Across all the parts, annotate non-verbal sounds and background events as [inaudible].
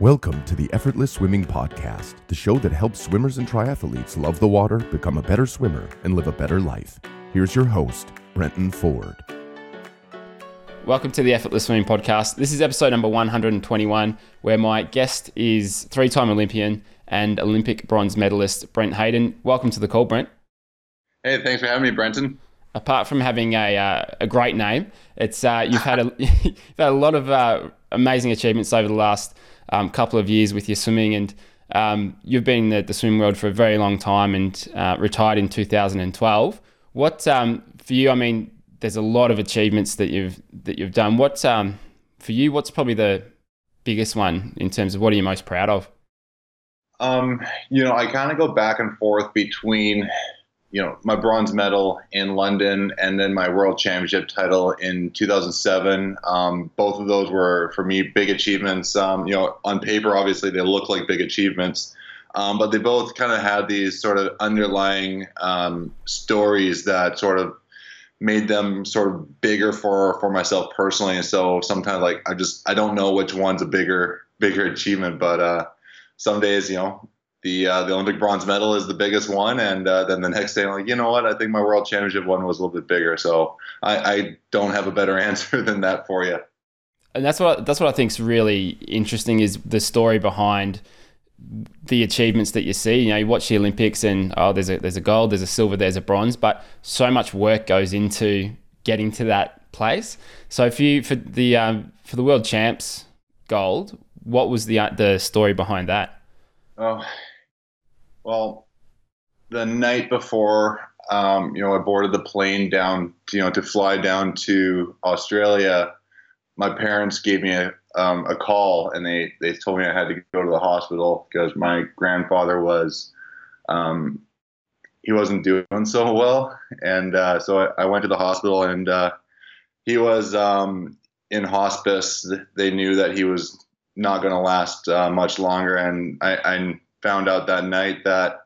Welcome to the Effortless Swimming Podcast, the show that helps swimmers and triathletes love the water, become a better swimmer, and live a better life. Here's your host, Brenton Ford. Welcome to the Effortless Swimming Podcast. This is episode number 121, where my guest is three time Olympian and Olympic bronze medalist Brent Hayden. Welcome to the call, Brent. Hey, thanks for having me, Brenton. Apart from having a, uh, a great name, it's uh, you've had a [laughs] you've had a lot of uh, amazing achievements over the last um, couple of years with your swimming, and um, you've been in the, the swimming world for a very long time and uh, retired in 2012. What um, for you? I mean, there's a lot of achievements that you've that you've done. What's um, for you? What's probably the biggest one in terms of what are you most proud of? Um, you know, I kind of go back and forth between you know my bronze medal in London and then my world championship title in 2007. Um, both of those were for me big achievements. Um, you know, on paper, obviously they look like big achievements, um, but they both kind of had these sort of underlying um, stories that sort of made them sort of bigger for for myself personally. And so sometimes like I just I don't know which one's a bigger bigger achievement, but uh, some days you know the uh, the Olympic bronze medal is the biggest one, and uh, then the next day, I'm like, you know what? I think my world championship one was a little bit bigger. So I, I don't have a better [laughs] answer than that for you. And that's what that's what I think is really interesting is the story behind the achievements that you see. You know, you watch the Olympics and oh, there's a there's a gold, there's a silver, there's a bronze, but so much work goes into getting to that place. So for you for the um, for the world champs gold, what was the the story behind that? Oh, well, the night before, um, you know, I boarded the plane down, to, you know, to fly down to Australia. My parents gave me a, um, a call and they, they told me I had to go to the hospital because my grandfather was, um, he wasn't doing so well. And uh, so I, I, went to the hospital and uh, he was um, in hospice. They knew that he was not going to last uh, much longer. And I, I found out that night that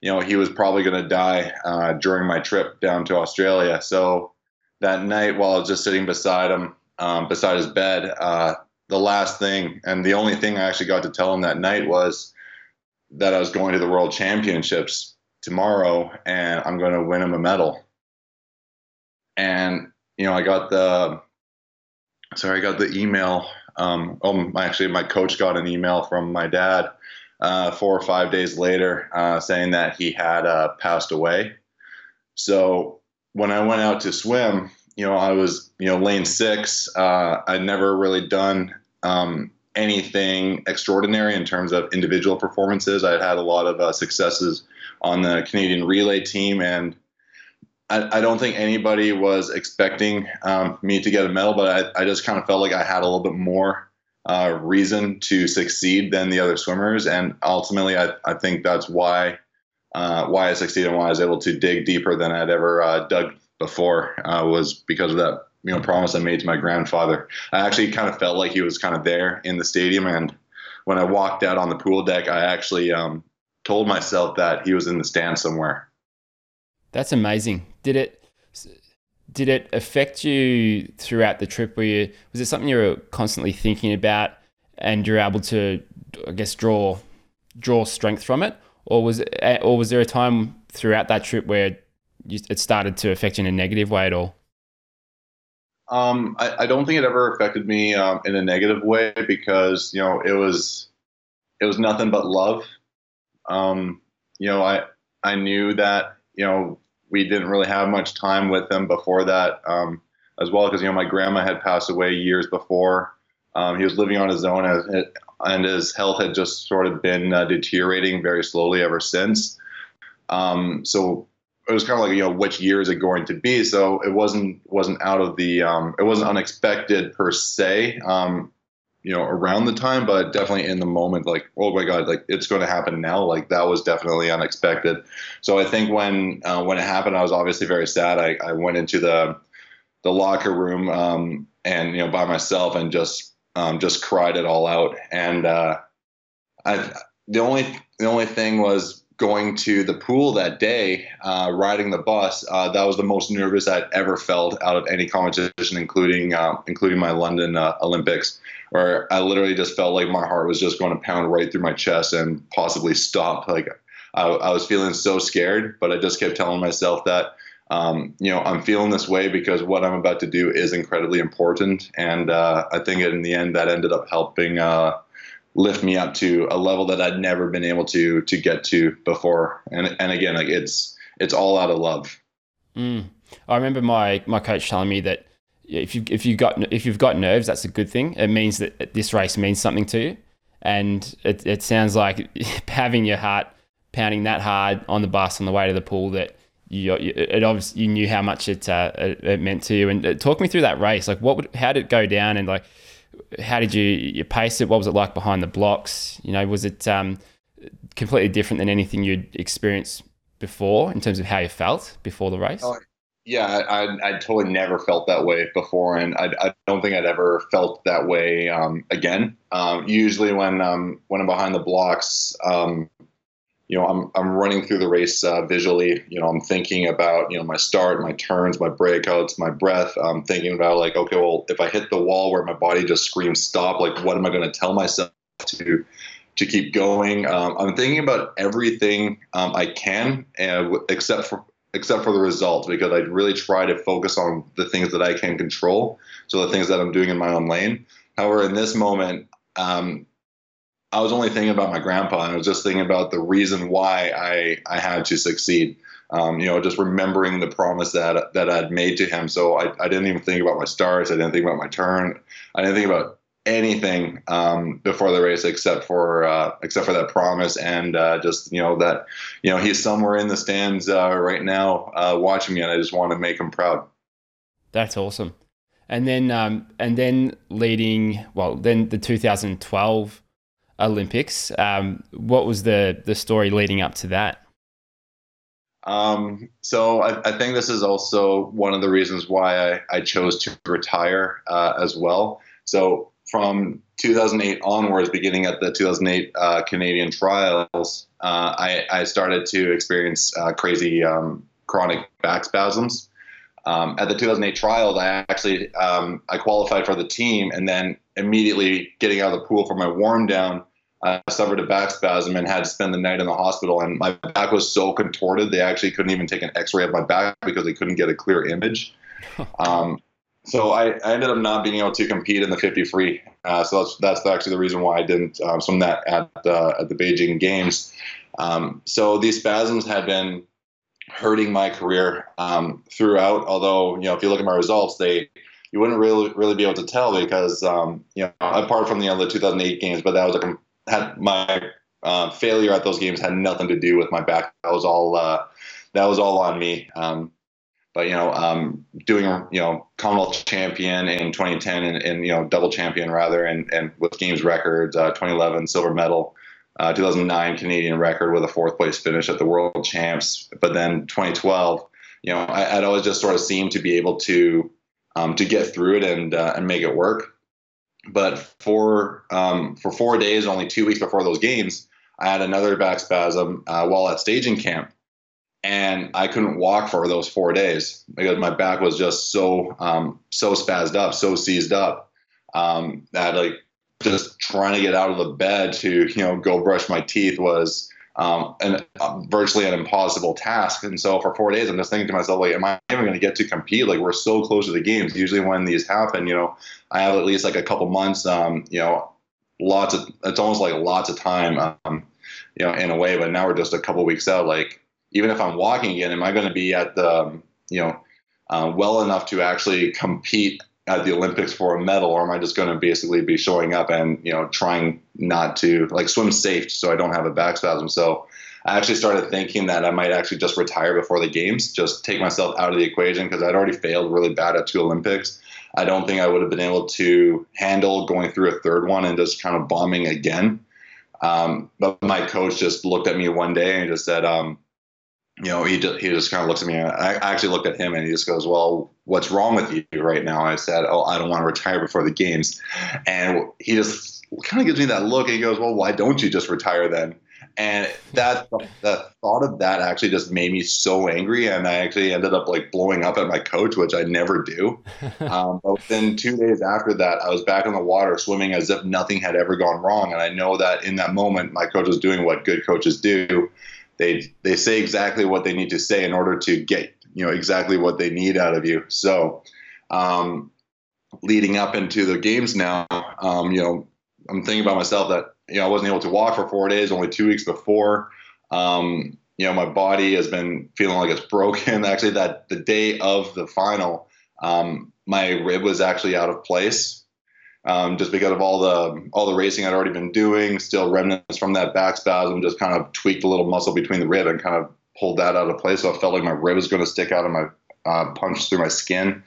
you know he was probably going to die uh, during my trip down to Australia. So that night, while I was just sitting beside him, um, beside his bed, uh, the last thing and the only thing I actually got to tell him that night was that I was going to the World Championships tomorrow and I'm going to win him a medal. And you know, I got the sorry, I got the email. Um, oh, actually, my coach got an email from my dad uh, four or five days later uh, saying that he had uh, passed away. So when I went out to swim, you know, I was, you know, lane six. Uh, I'd never really done um, anything extraordinary in terms of individual performances. I'd had a lot of uh, successes on the Canadian relay team, and I, I don't think anybody was expecting um, me to get a medal, but I, I just kind of felt like I had a little bit more uh, reason to succeed than the other swimmers, and ultimately, I, I think that's why uh, why I succeeded and why I was able to dig deeper than I'd ever uh, dug before uh, was because of that you know promise I made to my grandfather. I actually kind of felt like he was kind of there in the stadium, and when I walked out on the pool deck, I actually um, told myself that he was in the stand somewhere. That's amazing. Did it? Did it affect you throughout the trip? Were you, was it something you were constantly thinking about, and you're able to, I guess, draw draw strength from it, or was it, or was there a time throughout that trip where it started to affect you in a negative way at all? Um, I, I, don't think it ever affected me um, in a negative way because you know it was it was nothing but love. Um, you know, I I knew that you know we didn't really have much time with him before that um, as well because you know my grandma had passed away years before. Um, he was living on his own as, and his health had just sort of been uh, deteriorating very slowly ever since. Um, so it was kind of like you know which year is it going to be? So it wasn't wasn't out of the um, it wasn't unexpected per se. You know around the time but definitely in the moment like oh my god like it's going to happen now. Like that was definitely unexpected. So i think when uh, when it happened i was obviously very sad. I, I went into the the locker room um, and you know by myself and just um, just cried it all out. And uh, I the only the only thing was going to the pool that day, uh, riding the bus, uh, that was the most nervous I'd ever felt out of any competition, including uh, including my London uh, Olympics where I literally just felt like my heart was just going to pound right through my chest and possibly stop. Like I, I was feeling so scared, but I just kept telling myself that, um, you know, I'm feeling this way because what I'm about to do is incredibly important. And uh, I think in the end, that ended up helping uh, lift me up to a level that I'd never been able to to get to before. And and again, like it's it's all out of love. Mm. I remember my my coach telling me that if you if you got if you've got nerves, that's a good thing. It means that this race means something to you. And it, it sounds like [laughs] having your heart pounding that hard on the bus on the way to the pool that you, it obviously you knew how much it, uh, it, it meant to you. And uh, talk me through that race. Like, what would, how did it go down? And like, how did you you pace it? What was it like behind the blocks? You know, was it um, completely different than anything you'd experienced before in terms of how you felt before the race? Oh, yeah, I, I, totally never felt that way before, and I, I don't think I'd ever felt that way um, again. Um, usually, when um, when I'm behind the blocks, um, you know, I'm I'm running through the race uh, visually. You know, I'm thinking about you know my start, my turns, my breakouts, my breath. I'm thinking about like, okay, well, if I hit the wall where my body just screams stop, like, what am I going to tell myself to to keep going? Um, I'm thinking about everything um, I can, uh, except for except for the results, because I really try to focus on the things that I can control. So the things that I'm doing in my own lane. However, in this moment, um, I was only thinking about my grandpa, and I was just thinking about the reason why I I had to succeed. Um, you know, just remembering the promise that that I'd made to him. So I, I didn't even think about my starts. I didn't think about my turn. I didn't think about anything um, before the race except for uh, except for that promise and uh, just you know that you know he's somewhere in the stands uh, right now uh, watching me, and I just want to make him proud. That's awesome. And then um, and then leading well then the 2012 Olympics. Um, what was the the story leading up to that? Um, so I, I, think this is also one of the reasons why I, I chose to retire uh, as well. So from 2008 onwards, beginning at the 2008 uh, Canadian trials, uh, I, I, started to experience uh, crazy um, chronic back spasms. Um, at the 2008 trials, I actually um, I qualified for the team, and then immediately getting out of the pool for my warm down, I suffered a back spasm and had to spend the night in the hospital. And my back was so contorted, they actually couldn't even take an X-ray of my back because they couldn't get a clear image. [laughs] Um, so I, I, ended up not being able to compete in the 50 free. Uh, so that's that's actually the reason why I didn't um, swim that at uh, at the Beijing Games. Um, so these spasms had been hurting my career um, throughout. Although you know, if you look at my results, they you wouldn't really really be able to tell because um, you know apart from the, you know, the 2008 games, but that was a had my uh, failure at those games had nothing to do with my back. That was all uh, that was all on me. Um, but you know, um, doing you know Commonwealth champion in 2010 and, and, you know double champion rather, and and with games records, uh, 2011 silver medal, uh, 2009 Canadian record with a fourth place finish at the World Champs. But then 2012, you know, I, would always just sort of seemed to be able to um, to get through it and uh, and make it work. But for um, for four days, only two weeks before those games, I had another back spasm uh, while at staging camp and I couldn't walk for those four days because my back was just so um, so spazzed up, so seized up um, that like just trying to get out of the bed to you know go brush my teeth was um, an, uh, virtually an impossible task. And so for four days, I'm just thinking to myself, like, am I even going to get to compete? Like, we're so close to the games. Usually, when these happen, you know, I have at least like a couple months, um, you know, lots of it's almost like lots of time, um, you know, in a way. But now we're just a couple weeks out. Like, even if I'm walking again, am I going to be at the, you know, uh, well enough to actually compete at the Olympics for a medal, or am I just going to basically be showing up and you know trying not to like swim safe so I don't have a back spasm? So I actually started thinking that I might actually just retire before the games, just take myself out of the equation because I'd already failed really bad at two Olympics. I don't think I would have been able to handle going through a third one and just kind of bombing again. Um, but my coach just looked at me one day and just said, um, you know, he just, he just kind of looks at me. I actually looked at him and he just goes, "Well, what's wrong with you right now?" I said, "Oh, I don't want to retire before the games," and he just kind of gives me that look and he goes, "Well, why don't you just retire then?" and that the thought of that actually just made me so angry and i actually ended up like blowing up at my coach which i never do [laughs] um, but within two days after that i was back in the water swimming as if nothing had ever gone wrong and i know that in that moment my coach was doing what good coaches do they they say exactly what they need to say in order to get you know exactly what they need out of you so um, leading up into the games now um, you know i'm thinking about myself that you know, I wasn't able to walk for four days, only two weeks before. Um, you know, my body has been feeling like it's broken. [laughs] Actually, that the day of the final, um, my rib was actually out of place. Um, just because of all the all the racing I'd already been doing, still remnants from that back spasm, just kind of tweaked a little muscle between the rib and kind of pulled that out of place. So I felt like my rib was going to stick out of my uh, punch through my skin.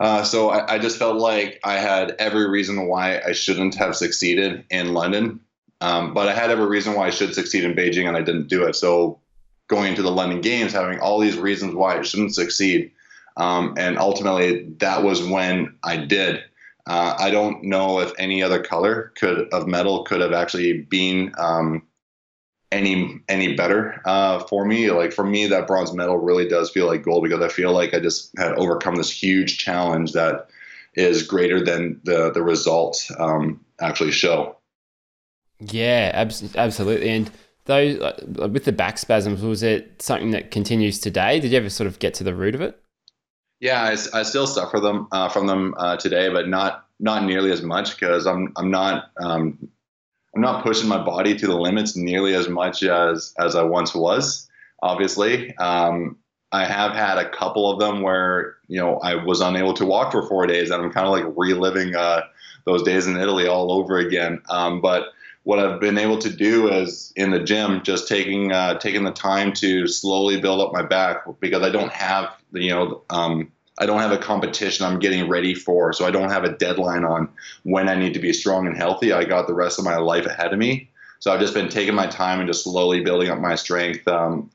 Uh, so I, I, just felt like I had every reason why I shouldn't have succeeded in London, um, but I had every reason why I should succeed in Beijing, and I didn't do it. So going into the London Games, having all these reasons why I shouldn't succeed, um, and ultimately that was when I did. Uh, I don't know if any other color could of medal could have actually been um, any any better uh, for me. Like for me, that bronze medal really does feel like gold because I feel like I just had overcome this huge challenge that is greater than the the results um, actually show. Yeah, abs- absolutely. And those with the back spasms, was it something that continues today? Did you ever sort of get to the root of it? Yeah, I, I still suffer them uh, from them uh, today, but not not nearly as much because I'm I'm not um, I'm not pushing my body to the limits nearly as much as as I once was. Obviously, um, I have had a couple of them where you know I was unable to walk for four days, and I'm kind of like reliving uh, those days in Italy all over again. Um, but what I've been able to do is in the gym, just taking uh, taking the time to slowly build up my back because I don't have you know um, I don't have a competition I'm getting ready for, so I don't have a deadline on when I need to be strong and healthy. I got the rest of my life ahead of me, so I've just been taking my time and just slowly building up my strength. Um,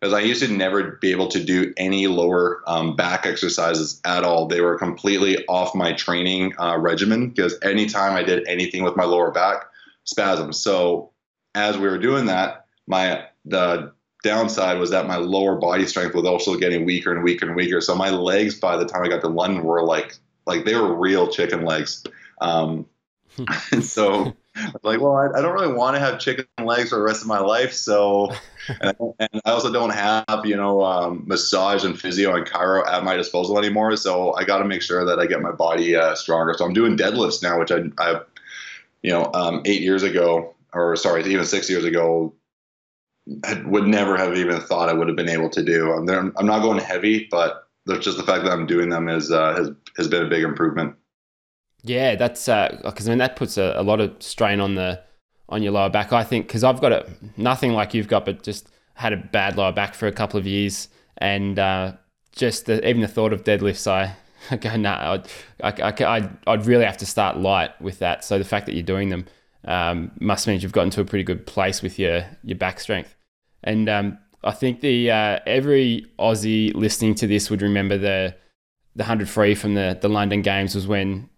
because I used to never be able to do any lower um, back exercises at all. They were completely off my training uh, regimen because anytime I did anything with my lower back, spasms. So as we were doing that, my the downside was that my lower body strength was also getting weaker and weaker and weaker. So my legs, by the time I got to London, were like like they were real chicken legs. Um, and [laughs] so like, well, I, I, don't really want to have chicken legs for the rest of my life. So, and I, and I also don't have, you know, um, massage and physio and chiro at my disposal anymore. So I got to make sure that I get my body uh, stronger. So I'm doing deadlifts now, which I, I you know, um, eight years ago, or sorry, even six years ago, would never have even thought I would have been able to do. I'm, there, I'm not going heavy, but just the fact that I'm doing them is uh, has has been a big improvement. Yeah, that's because uh, I mean that puts a, a, lot of strain on the on your lower back. I think because I've got a nothing like you've got, but just had a bad lower back for a couple of years, and uh, just the, even the thought of deadlifts, I, [laughs] I go nah, I'd, I, I, I'd really have to start light with that. So the fact that you're doing them um, must mean you've gotten to a pretty good place with your your back strength. And um, I think the uh, every Aussie listening to this would remember the the hundred free from the the London Games was when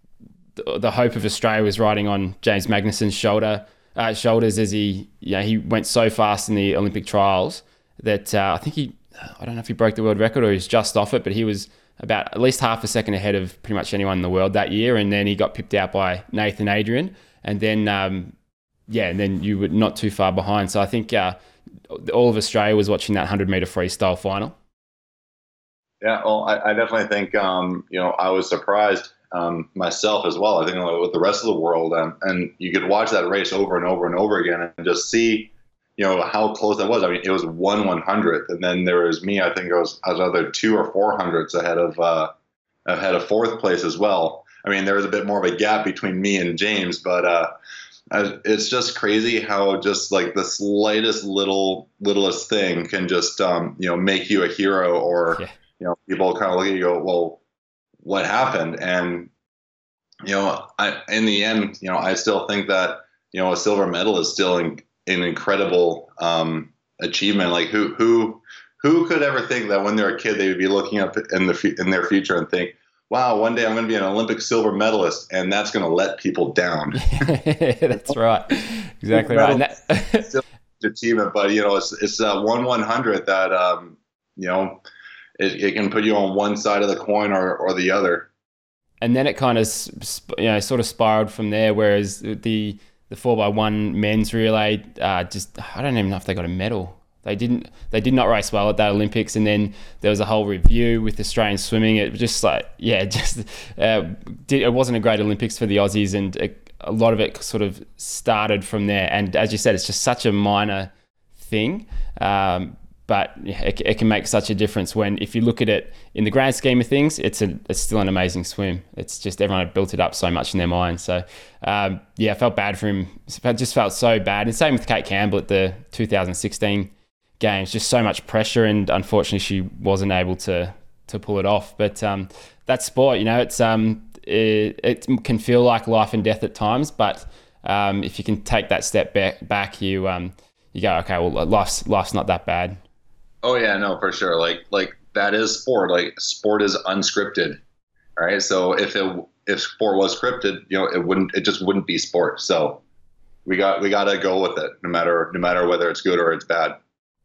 the, the hope of Australia was riding on James Magnussen's shoulder uh, shoulders as he you know, he went so fast in the Olympic trials that uh, I think he I don't know if he broke the world record or he's just off it, but he was about at least half a second ahead of pretty much anyone in the world that year, and then he got pipped out by Nathan Adrian, and then um, yeah, and then you were not too far behind. So I think uh, all of Australia was watching that 100 meter freestyle final. Yeah, well, I, I definitely think um, you know I was surprised um, myself as well. I think with the rest of the world, um, and you could watch that race over and over and over again, and just see, you know, how close that was. I mean, it was one one hundredth, and then there was me. I think it was I was either two or four hundredths ahead of uh, ahead of fourth place as well. I mean, there was a bit more of a gap between me and James, but uh, it's just crazy how just like the slightest little littlest thing can just um, you know make you a hero or yeah. you know people kind of look at you go well what happened and you know I in the end you know I still think that you know a silver medal is still an, an incredible um, achievement like who who who could ever think that when they're a kid they would be looking up in the in their future and think wow, one day I'm going to be an Olympic silver medalist, and that's going to let people down. [laughs] that's right. Exactly right. That, [laughs] achievement, but you know, it's it's that one one hundred that um, you know, it, it can put you on one side of the coin or or the other. And then it kind of you know sort of spiraled from there. Whereas the the four by one men's relay uh, just I don't even know if they got a medal. They didn't. They did not race well at that Olympics, and then there was a whole review with Australian swimming. It was just like, [laughs] yeah, just uh, did, it wasn't a great Olympics for the Aussies, and a lot of it sort of started from there. And as you said, it's just such a minor thing, um, but it, it, can make such a difference when, if you look at it in the grand scheme of things, it's a, it's still an amazing swim. It's just everyone had built it up so much in their mind. So um, yeah, I felt bad for him. I just felt so bad. And same with Cate Campbell at the 2016 games. Just so much pressure, and unfortunately, she wasn't able to to pull it off. But um, that sport, you know, it's um, it, it, can feel like life and death at times. But um, if you can take that step back, back you um, you go, okay, well, life's life's not that bad. Oh yeah, no, for sure. Like like that is sport. Like sport is unscripted, right? So if it if sport was scripted, you know, it wouldn't it just wouldn't be sport. So we got we got to go with it, no matter no matter whether it's good or it's bad.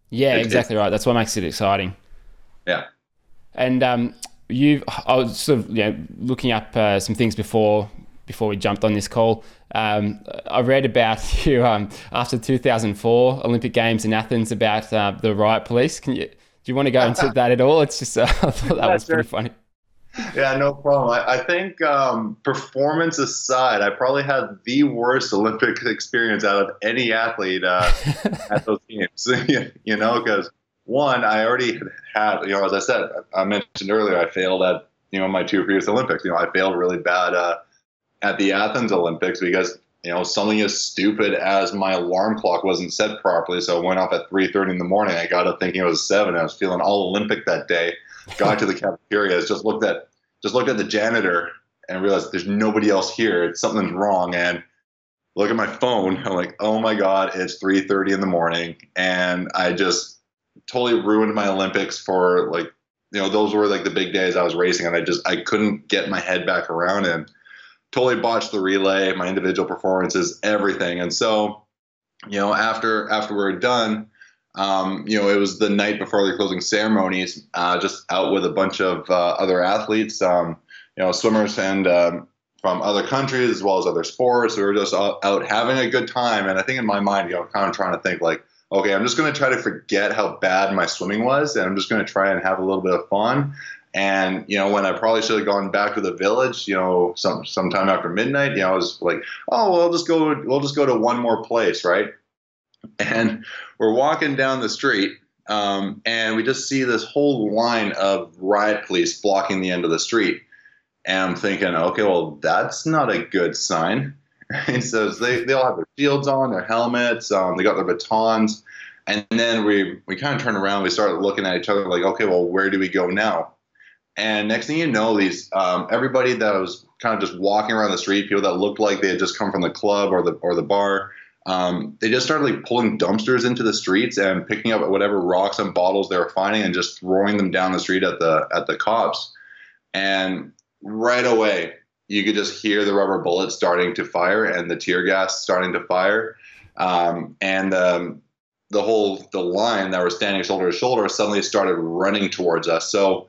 Yeah, exactly right. That's what makes it exciting. Yeah. And um, you've I was sort of you know looking up uh, some things before before we jumped on this call. Um, I read about [laughs] you um, after 2004 Olympic Games in Athens about uh, the riot police. Can you do you want to go into [laughs] that at all? It's just uh, [laughs] I thought that was pretty funny. Yeah, no problem. I, I think um, performance aside, I probably had the worst Olympic experience out of any athlete uh, at those games. you know, because one, I already had, you know, as I said, I mentioned earlier, I failed at, you know, my two previous Olympics. You know, I failed really bad uh, at the Athens Olympics because, you know, something as stupid as my alarm clock wasn't set properly. So it went off at 3.30 in the morning. I got up thinking it was 7. I was feeling all Olympic that day got to the [laughs] cafeteria, just looked at just looked at the janitor and realized there's nobody else here. Something's wrong. And look at my phone. I'm like, oh my god, it's 3:30 in the morning, and I just totally ruined my Olympics for like, you know, those were like the big days I was racing, and I just I couldn't get my head back around and totally botched the relay, my individual performances, everything. And so, you know, after after we we're done um, you know, it was the night before the closing ceremonies, uh, just out with a bunch of uh, other athletes, um, you know, swimmers and um, from other countries as well as other sports. We were just out having a good time. And I think in my mind, you know, kind of trying to think like, okay, I'm just going to try to forget how bad my swimming was, and I'm just going to try and have a little bit of fun. And you know, when I probably should have gone back to the village, you know, some sometime after midnight, you know, I was like, oh, well, I'll just go. We'll just go to one more place, right? and we're walking down the street um, and we just see this whole line of riot police blocking the end of the street and i'm thinking okay well that's not a good sign [laughs] and so they, they all have their shields on their helmets um, they got their batons and then we we kind of turn around we start looking at each other like okay well where do we go now and next thing you know these um, everybody that was kind of just walking around the street people that looked like they had just come from the club or the or the bar um, they just started like pulling dumpsters into the streets and picking up whatever rocks and bottles they were finding and just throwing them down the street at the at the cops. And right away, you could just hear the rubber bullets starting to fire and the tear gas starting to fire, um, and um, the whole the line that were standing shoulder to shoulder suddenly started running towards us. So.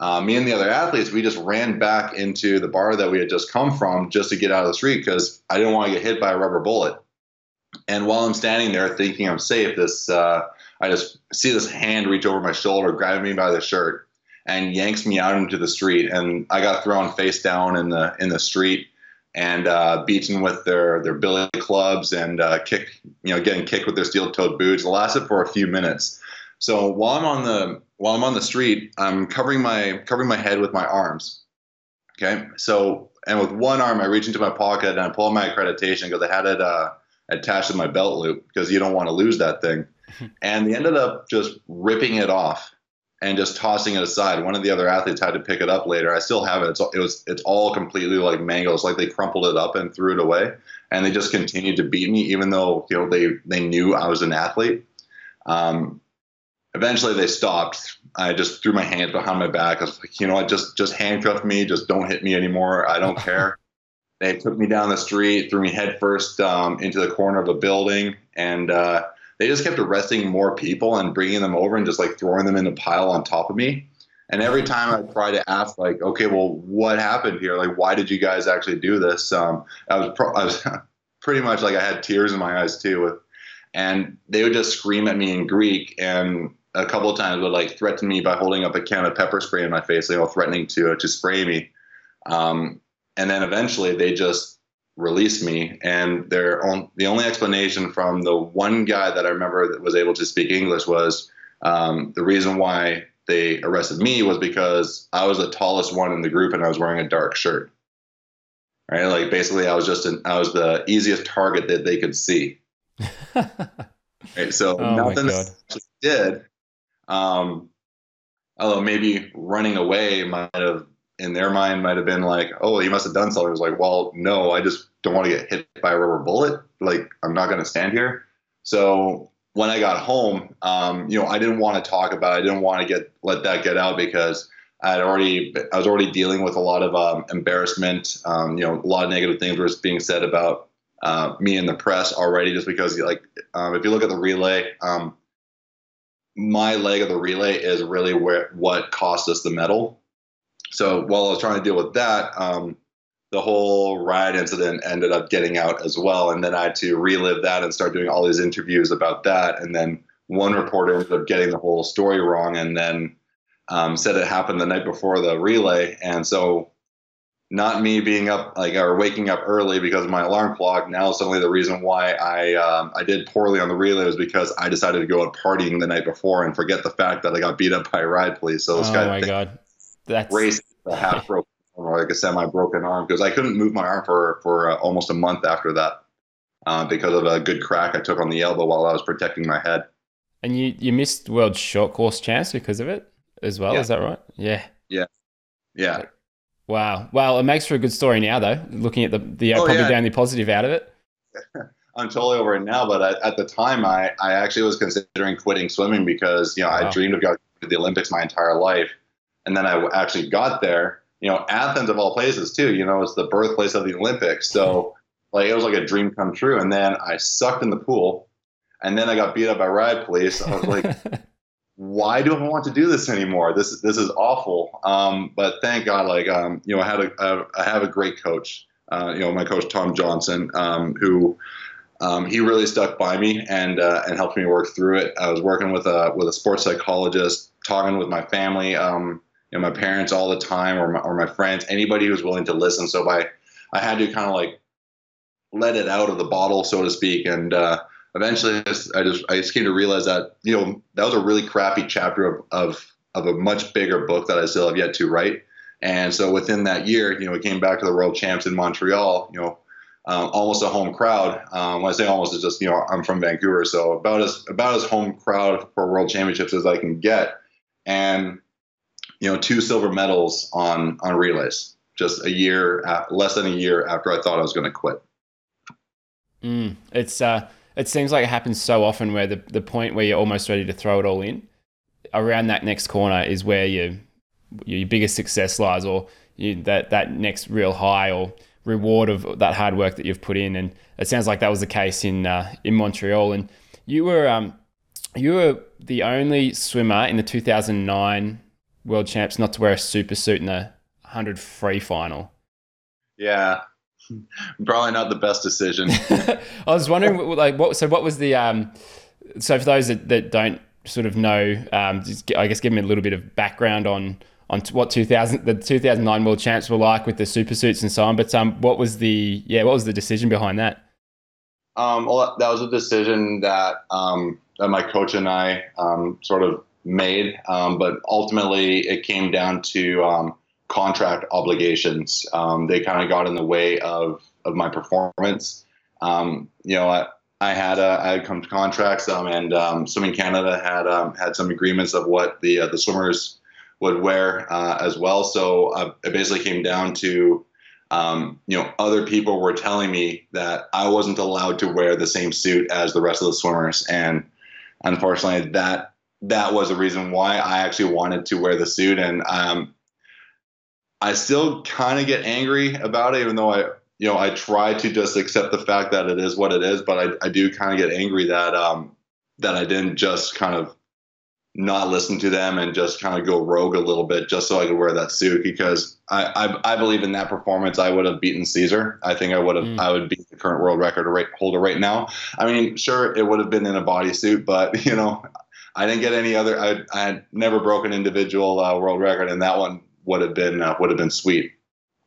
Uh, me and the other athletes, we just ran back into the bar that we had just come from just to get out of the street because I didn't want to get hit by a rubber bullet. And while I'm standing there thinking I'm safe, this uh, I just see this hand reach over my shoulder, grab me by the shirt, and yanks me out into the street. And I got thrown face down in the in the street and uh, beaten with their their billy clubs and uh, kick, you know, getting kicked with their steel-toed boots. It lasted for a few minutes. So while I'm on the while I'm on the street, I'm covering my covering my head with my arms. Okay, so and with one arm, I reach into my pocket and I pull my accreditation because I had it. Uh, attached to my belt loop because you don't want to lose that thing. [laughs] and they ended up just ripping it off and just tossing it aside. One of the other athletes had to pick it up later. I still have it. It's, it was it's all completely like mangled. It's like they crumpled it up and threw it away. And they just continued to beat me, even though you know they they knew I was an athlete. Um, eventually, they stopped. I just threw my hands behind my back. I was like, you know what, just just handcuff me. Just don't hit me anymore. I don't [laughs] care. They took me down the street, threw me headfirst um, into the corner of a building, and uh, they just kept arresting more people and bringing them over and just like throwing them in a pile on top of me. And every time I try to ask, like, okay, well, what happened here? Like, why did you guys actually do this? Um, I was, pro- I was [laughs] pretty much like I had tears in my eyes too. With, and they would just scream at me in Greek, and a couple of times would like threaten me by holding up a can of pepper spray in my face, you know, threatening to to spray me. Um, and then eventually they just released me. And their own, the only explanation from the one guy that I remember that was able to speak English was um, the reason why they arrested me was because I was the tallest one in the group and I was wearing a dark shirt. Right, like basically, I was just an, I was the easiest target that they could see. [laughs] right, so oh nothing did. Um, although maybe running away might have in their mind might have been like, oh, he must have done something. It was like, well, no, I just don't want to get hit by a rubber bullet. Like, I'm not going to stand here. So when I got home, um, you know, I didn't want to talk about. It. I didn't want to get let that get out because I had already I was already dealing with a lot of um, embarrassment. Um, you know, a lot of negative things were being said about uh, me in the press already, just because like um, if you look at the relay, um, my leg of the relay is really where what cost us the medal so while I was trying to deal with that, um, the whole riot incident ended up getting out as well. And then I had to relive that and start doing all these interviews about that. And then one reporter ended up getting the whole story wrong and then um, said it happened the night before the relay. And so, not me being up like or waking up early because of my alarm clock. Now suddenly the reason why I um, I did poorly on the relay was because I decided to go out partying the night before and forget the fact that I got beat up by a riot police. So this oh guy, my god, that's race a half [laughs] broken or like a semi broken arm because I couldn't move my arm for for uh, almost a month after that uh, because of a good crack I took on the elbow while I was protecting my head. And you you missed world short course champs because of it as well. Yeah. Is that right? Yeah. Yeah. Yeah. Wow. Well, it makes for a good story now, though. Looking at the the uh, oh, probably yeah. the only positive out of it. [laughs] I'm totally over it now, but I, at the time, I, I actually was considering quitting swimming because you know wow. I dreamed of going to the Olympics my entire life, and then I actually got there. You know, Athens of all places too. You know, it's the birthplace of the Olympics. So like it was like a dream come true. And then I sucked in the pool, and then I got beat up by riot police. I was like, [laughs] why do I want to do this anymore? This is this is awful. Um, but thank God, like um, you know, I had a I have a great coach. Uh, you know, my coach Tom Johnson, um, who um, he really stuck by me and uh, and helped me work through it. I was working with a with a sports psychologist, talking with my family. Um, you know, my parents all the time or my, or my friends, anybody who's willing to listen. So by, I had to kind of like let it out of the bottle, so to speak. And uh, eventually I just, I just, I just came to realize that, you know, that was a really crappy chapter of, of, of a much bigger book that I still have yet to write. And so within that year, you know, we came back to the world champs in Montreal, you know, um, almost a home crowd. Um, when I say almost, it's just, you know, I'm from Vancouver. So about as, about as home crowd for world championships as I can get. And you know, two silver medals on on relays just a year, less than a year after I thought I was going to quit. Mm, it's uh, it seems like it happens so often where the the point where you're almost ready to throw it all in, around that next corner is where your your biggest success lies, or you, that that next real high or reward of that hard work that you've put in. And it sounds like that was the case in uh, in Montreal. And you were um, you were the only swimmer in the 2009 world champs not to wear a super suit in the 100 free final. Yeah, [laughs] probably not the best decision. [laughs] I was wondering, like, what? So, what was the? Um, so, for those that, that don't sort of know, um, just, I guess, give me a little bit of background on on what 2000 the 2009 world champs were like with the super suits and so on. But um, what was the yeah, what was the decision behind that? Um, well, that was a decision that um, that my coach and I um, sort of made, um, but ultimately it came down to um, contract obligations. Um, they kind of got in the way of of my performance. Um, you know, I, I had a, I had come to contracts, um, and um, Swimming Canada had had some agreements of what the uh, the swimmers would wear uh, as well. So uh, it basically came down to um, you know, other people were telling me that I wasn't allowed to wear the same suit as the rest of the swimmers, and unfortunately, that that was the reason why I actually wanted to wear the suit. And um, I still kind of get angry about it, even though I, you know, I try to just accept the fact that it is what it is. But I, I do kind of get angry that, um, that I didn't just kind of not listen to them and just kind of go rogue a little bit just so I could wear that suit because I, I, I believe in that performance I would have beaten César. I think I would have mm. I would be the current world record holder right now. I mean, sure it would have been in a bodysuit, but [laughs] you know, I didn't get any other. I, I had never broken individual uh, world record, and that one would have been uh, would have been sweet.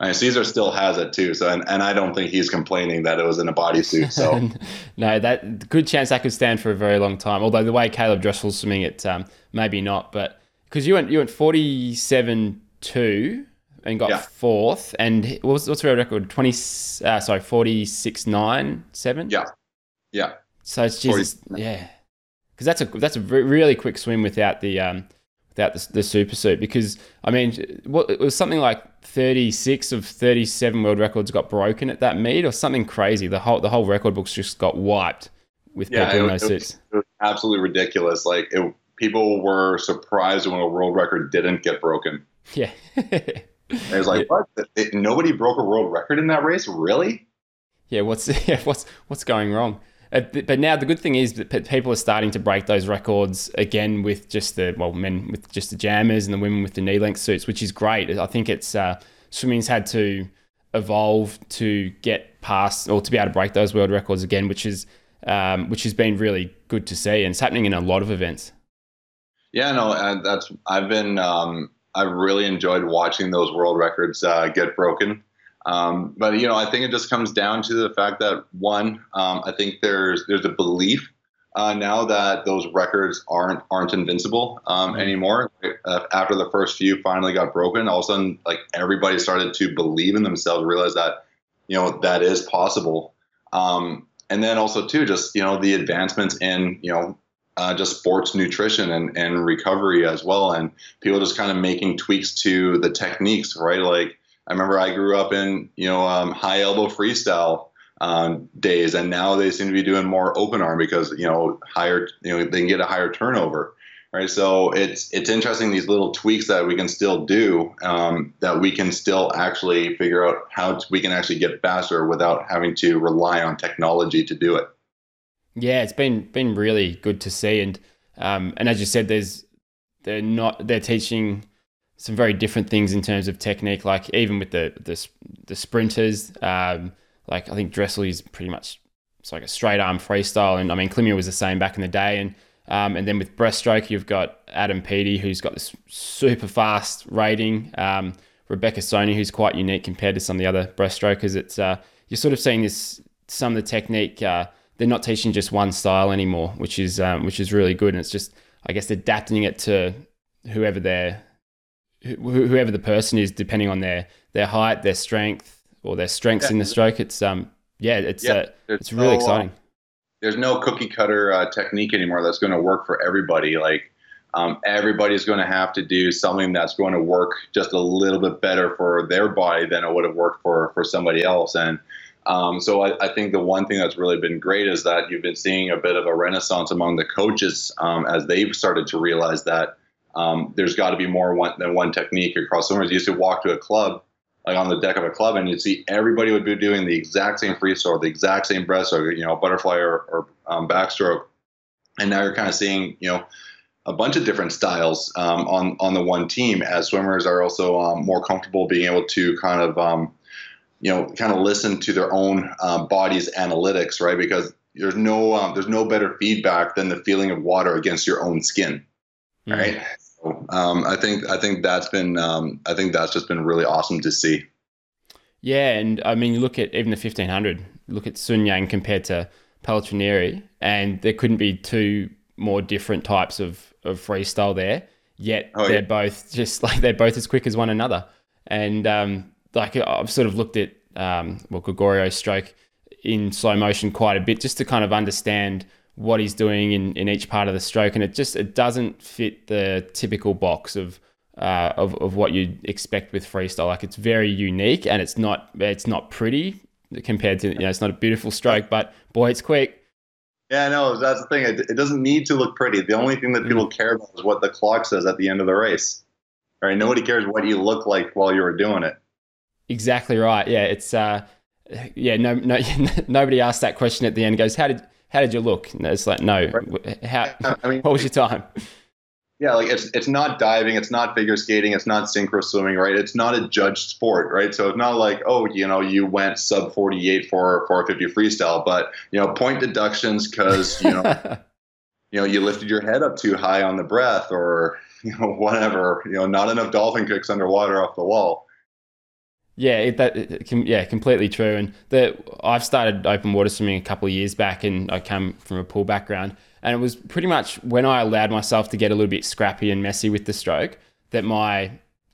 I mean, César still has it too, so and, and I don't think he's complaining that it was in a bodysuit. So [laughs] no, that good chance that could stand for a very long time. Although the way Caleb Dressel's swimming it, um, maybe not. But because you went you went forty seven two and got yeah. fourth, and what's what's the record? Twenty uh, sorry forty six nine seven. Yeah, yeah. So it's just 40. yeah, because that's a that's a really quick swim without the um without the, the super suit because I mean what it was something like 36 of 37 world records got broken at that meet or something crazy. The whole the whole record books just got wiped with yeah, people in those suits. it was absolutely ridiculous. Like it, people were surprised when a world record didn't get broken. Yeah. [laughs] It was like what? It, nobody broke a world record in that race? Really? Yeah what's [laughs] yeah, what's what's going wrong but now the good thing is that people are starting to break those records again with just the well men with just the jammers and the women with the knee length suits, which is great. I think it's uh, swimming's had to evolve to get past or to be able to break those world records again, which is um, which has been really good to see, and it's happening in a lot of events. Yeah, no, that's I've been um, I've really enjoyed watching those world records uh, get broken. Um, but you know, I think it just comes down to the fact that one, um, I think there's there's a belief uh, now that those records aren't aren't invincible um, mm-hmm. anymore. Uh, after the first few finally got broken, all of a sudden, like everybody started to believe in themselves, realize that you know that is possible. Um, and then also too, just you know, the advancements in you know uh, just sports nutrition and, and recovery as well, and people just kind of making tweaks to the techniques, right? Like I remember I grew up in you know um, high elbow freestyle um, days, and now they seem to be doing more open arm because you know higher you know they can get a higher turnover, right? So it's it's interesting these little tweaks that we can still do um, that we can still actually figure out how we can actually get faster without having to rely on technology to do it. Yeah, it's been been really good to see, and um, and as you said, there's they're not they're teaching some very different things in terms of technique. Like even with the the, the sprinters, um, like I think Dressel is pretty much it's like a straight arm freestyle, and I mean Climia was the same back in the day, and um, and then with breaststroke you've got Adam Peaty who's got this super fast rating. Um, Rebecca Soni who's quite unique compared to some of the other breaststrokers. It's uh, you're sort of seeing this some of the technique. Uh, they're not teaching just one style anymore, which is um, which is really good, and it's just I guess adapting it to whoever they're whoever the person is, depending on their their height, their strength, or their strengths yeah. in the stroke. It's um yeah, it's yeah, uh, it's really no, exciting. Uh, there's no cookie cutter uh, technique anymore that's going to work for everybody. Like um, everybody's going to have to do something that's going to work just a little bit better for their body than it would have worked for for somebody else. And um, so I, I, think the one thing that's really been great is that you've been seeing a bit of a renaissance among the coaches um, as they've started to realize that um, there's got to be more one, than one technique across swimmers. You used to walk to a club, like on the deck of a club, and you'd see everybody would be doing the exact same freestyle, the exact same breaststroke, you know, butterfly or, or um, backstroke. And now you're kind of seeing, you know, a bunch of different styles um, on on the one team as swimmers are also um, more comfortable being able to kind of um, you know kind of listen to their own uh, body's analytics right because there's no um, there's no better feedback than the feeling of water against your own skin mm. right um, I think I think that's been um, I think that's just been really awesome to see. Yeah, and I mean, you look at even the fifteen hundred. Look at Sun Yang compared to Paltrinieri, and there couldn't be two more different types of of freestyle there. Yet oh, they're yeah. both just [laughs] like they're both as quick as one another. And um, like I've sort of looked at um, well Gregorio's stroke in slow motion quite a bit just to kind of understand what he's doing in, in each part of the stroke, and it just it doesn't fit the typical box of uh, of of what you'd expect with freestyle. Like it's very unique, and it's not it's not pretty compared to you know it's not a beautiful stroke, but boy, it's quick. Yeah, no, that's the thing. It, it doesn't need to look pretty. The only thing that people mm. care about is what the clock says at the end of the race. Right? Nobody cares what you look like while you were doing it. Exactly right. Yeah, it's uh, yeah. No, no, [laughs] nobody asked that question at the end. Goes, how did how did you look? And it's like, no, right. how, I mean, [laughs] what was your time? Yeah, like it's it's not diving, it's not figure skating, it's not synchro swimming, right? It's not a judged sport, right? So it's not like, oh, you know, you went sub 48 for 450 freestyle, but you know, point deductions because you know, [laughs] you know, you lifted your head up too high on the breath, or [laughs] you know, whatever, you know, not enough dolphin kicks underwater off the wall. Yeah, it, that it can, yeah, completely true. And the I've started open water swimming a couple of years back, and I come from a pool background, and it was pretty much when I allowed myself to get a little bit scrappy and messy with the stroke that my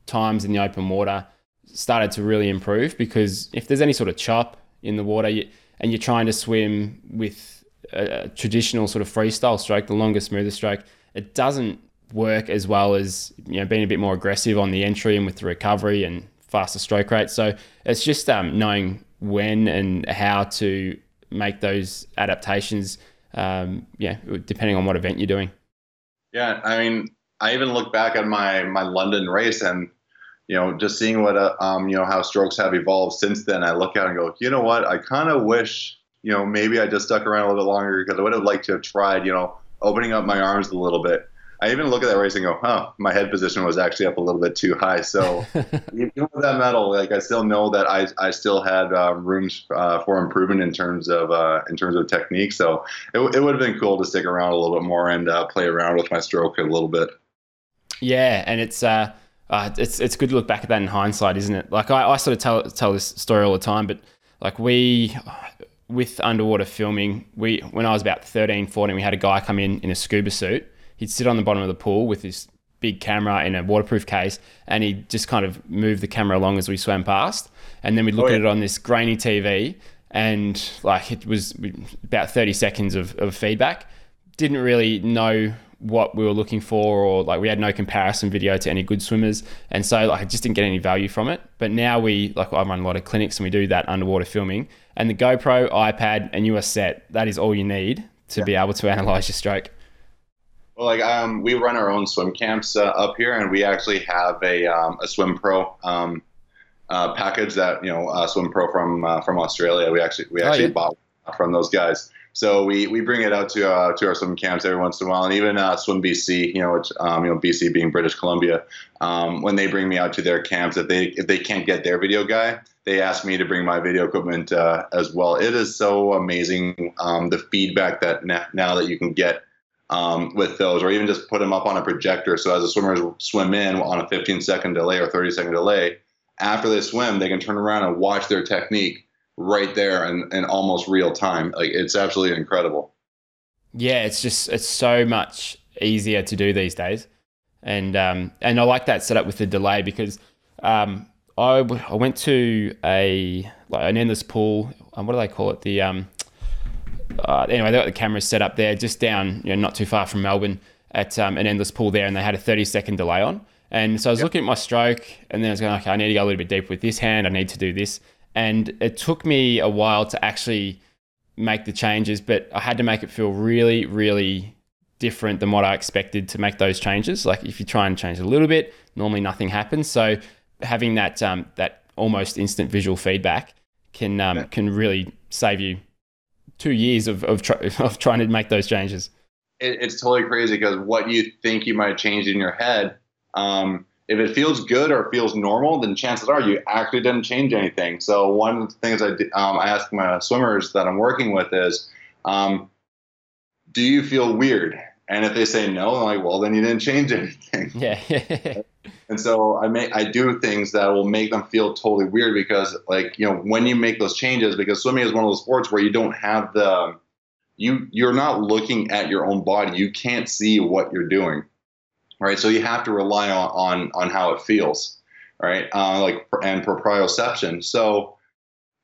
times in the open water started to really improve. Because if there's any sort of chop in the water, you, and you're trying to swim with a, a traditional sort of freestyle stroke, the longer, smoother stroke, it doesn't work as well as you know being a bit more aggressive on the entry and with the recovery and faster stroke rate. So it's just um, knowing when and how to make those adaptations. Um, yeah, depending on what event you're doing. Yeah, I mean, I even look back at my my London race and you know just seeing what uh, um, you know how strokes have evolved since then. I look at and go, you know what? I kind of wish you know maybe I just stuck around a little bit longer because I would have liked to have tried you know opening up my arms a little bit I even look at that race and go, huh, my head position was actually up a little bit too high. So [laughs] even with that medal, like I still know that I, I still had um, rooms uh, for improvement in terms of uh, in terms of technique. So it, it would have been cool to stick around a little bit more and uh, play around with my stroke a little bit. Yeah, and it's uh, uh, it's it's good to look back at that in hindsight, isn't it? Like I, I sort of tell tell this story all the time, but like we with underwater filming, we when I was about 13, 14, we had a guy come in in a scuba suit he'd sit on the bottom of the pool with his big camera in a waterproof case and he'd just kind of move the camera along as we swam past. And then we'd look oh, yeah. at it on this grainy tv and like it was about 30 seconds of, of feedback. Didn't really know what we were looking for or like we had no comparison video to any good swimmers. And so like I just didn't get any value from it. But now we like I run a lot of clinics and we do that underwater filming. And the GoPro iPad and you are set. That is all you need to yeah. be able to [laughs] analyze your stroke well, like um, we run our own swim camps uh, up here, and we actually have a um, a SwimPro um, uh, package that you know uh, SwimPro from uh, from Australia. We actually we oh, actually oh, yeah. bought from those guys. So we, we bring it out to uh, to our swim camps every once in a while, and even uh, Swim BC, you know, which um, you know BC being British Columbia, um, when they bring me out to their camps, if they if they can't get their video guy, they ask me to bring my video equipment uh, as well. It is so amazing um, the feedback that now, now that you can get um, with those, or even just put them up on a projector. So as the swimmers swim in on a 15 second delay or 30 second delay, after they swim, they can turn around and watch their technique right there in, in almost real time. Like it's absolutely incredible. Yeah, it's just it's so much easier to do these days, and um, and I like that setup with the delay because um, I, I went to a like an endless pool. Um, what do they call it? The um, uh, anyway, they got the cameras set up there, just down, you know, not too far from Melbourne, at um, an endless pool there, and they had a 30 second delay on. And so I was yep. looking at my stroke, and then I was going, okay, I need to go a little bit deeper with this hand. I need to do this, and it took me a while to actually make the changes, but I had to make it feel really, really different than what I expected to make those changes. Like if you try and change a little bit, normally nothing happens. So having that um, that almost instant visual feedback can um, can really save you two years of of, [laughs] of trying to make those changes. It, it's totally crazy because what you think you might have changed in your head, um, if it feels good or feels normal, then chances are you actually didn't change anything. So one of the things I um, I ask my swimmers that I'm working with is, um, do you feel weird? And if they say no, I'm like, well, then you didn't change anything. [laughs] Yeah. [laughs] And so I make I do things that will make them feel totally weird because like you know when you make those changes because swimming is one of those sports where you don't have the you you're not looking at your own body. You can't see what you're doing right? So you have to rely on on, on how it feels right? Uh, like and proprioception. So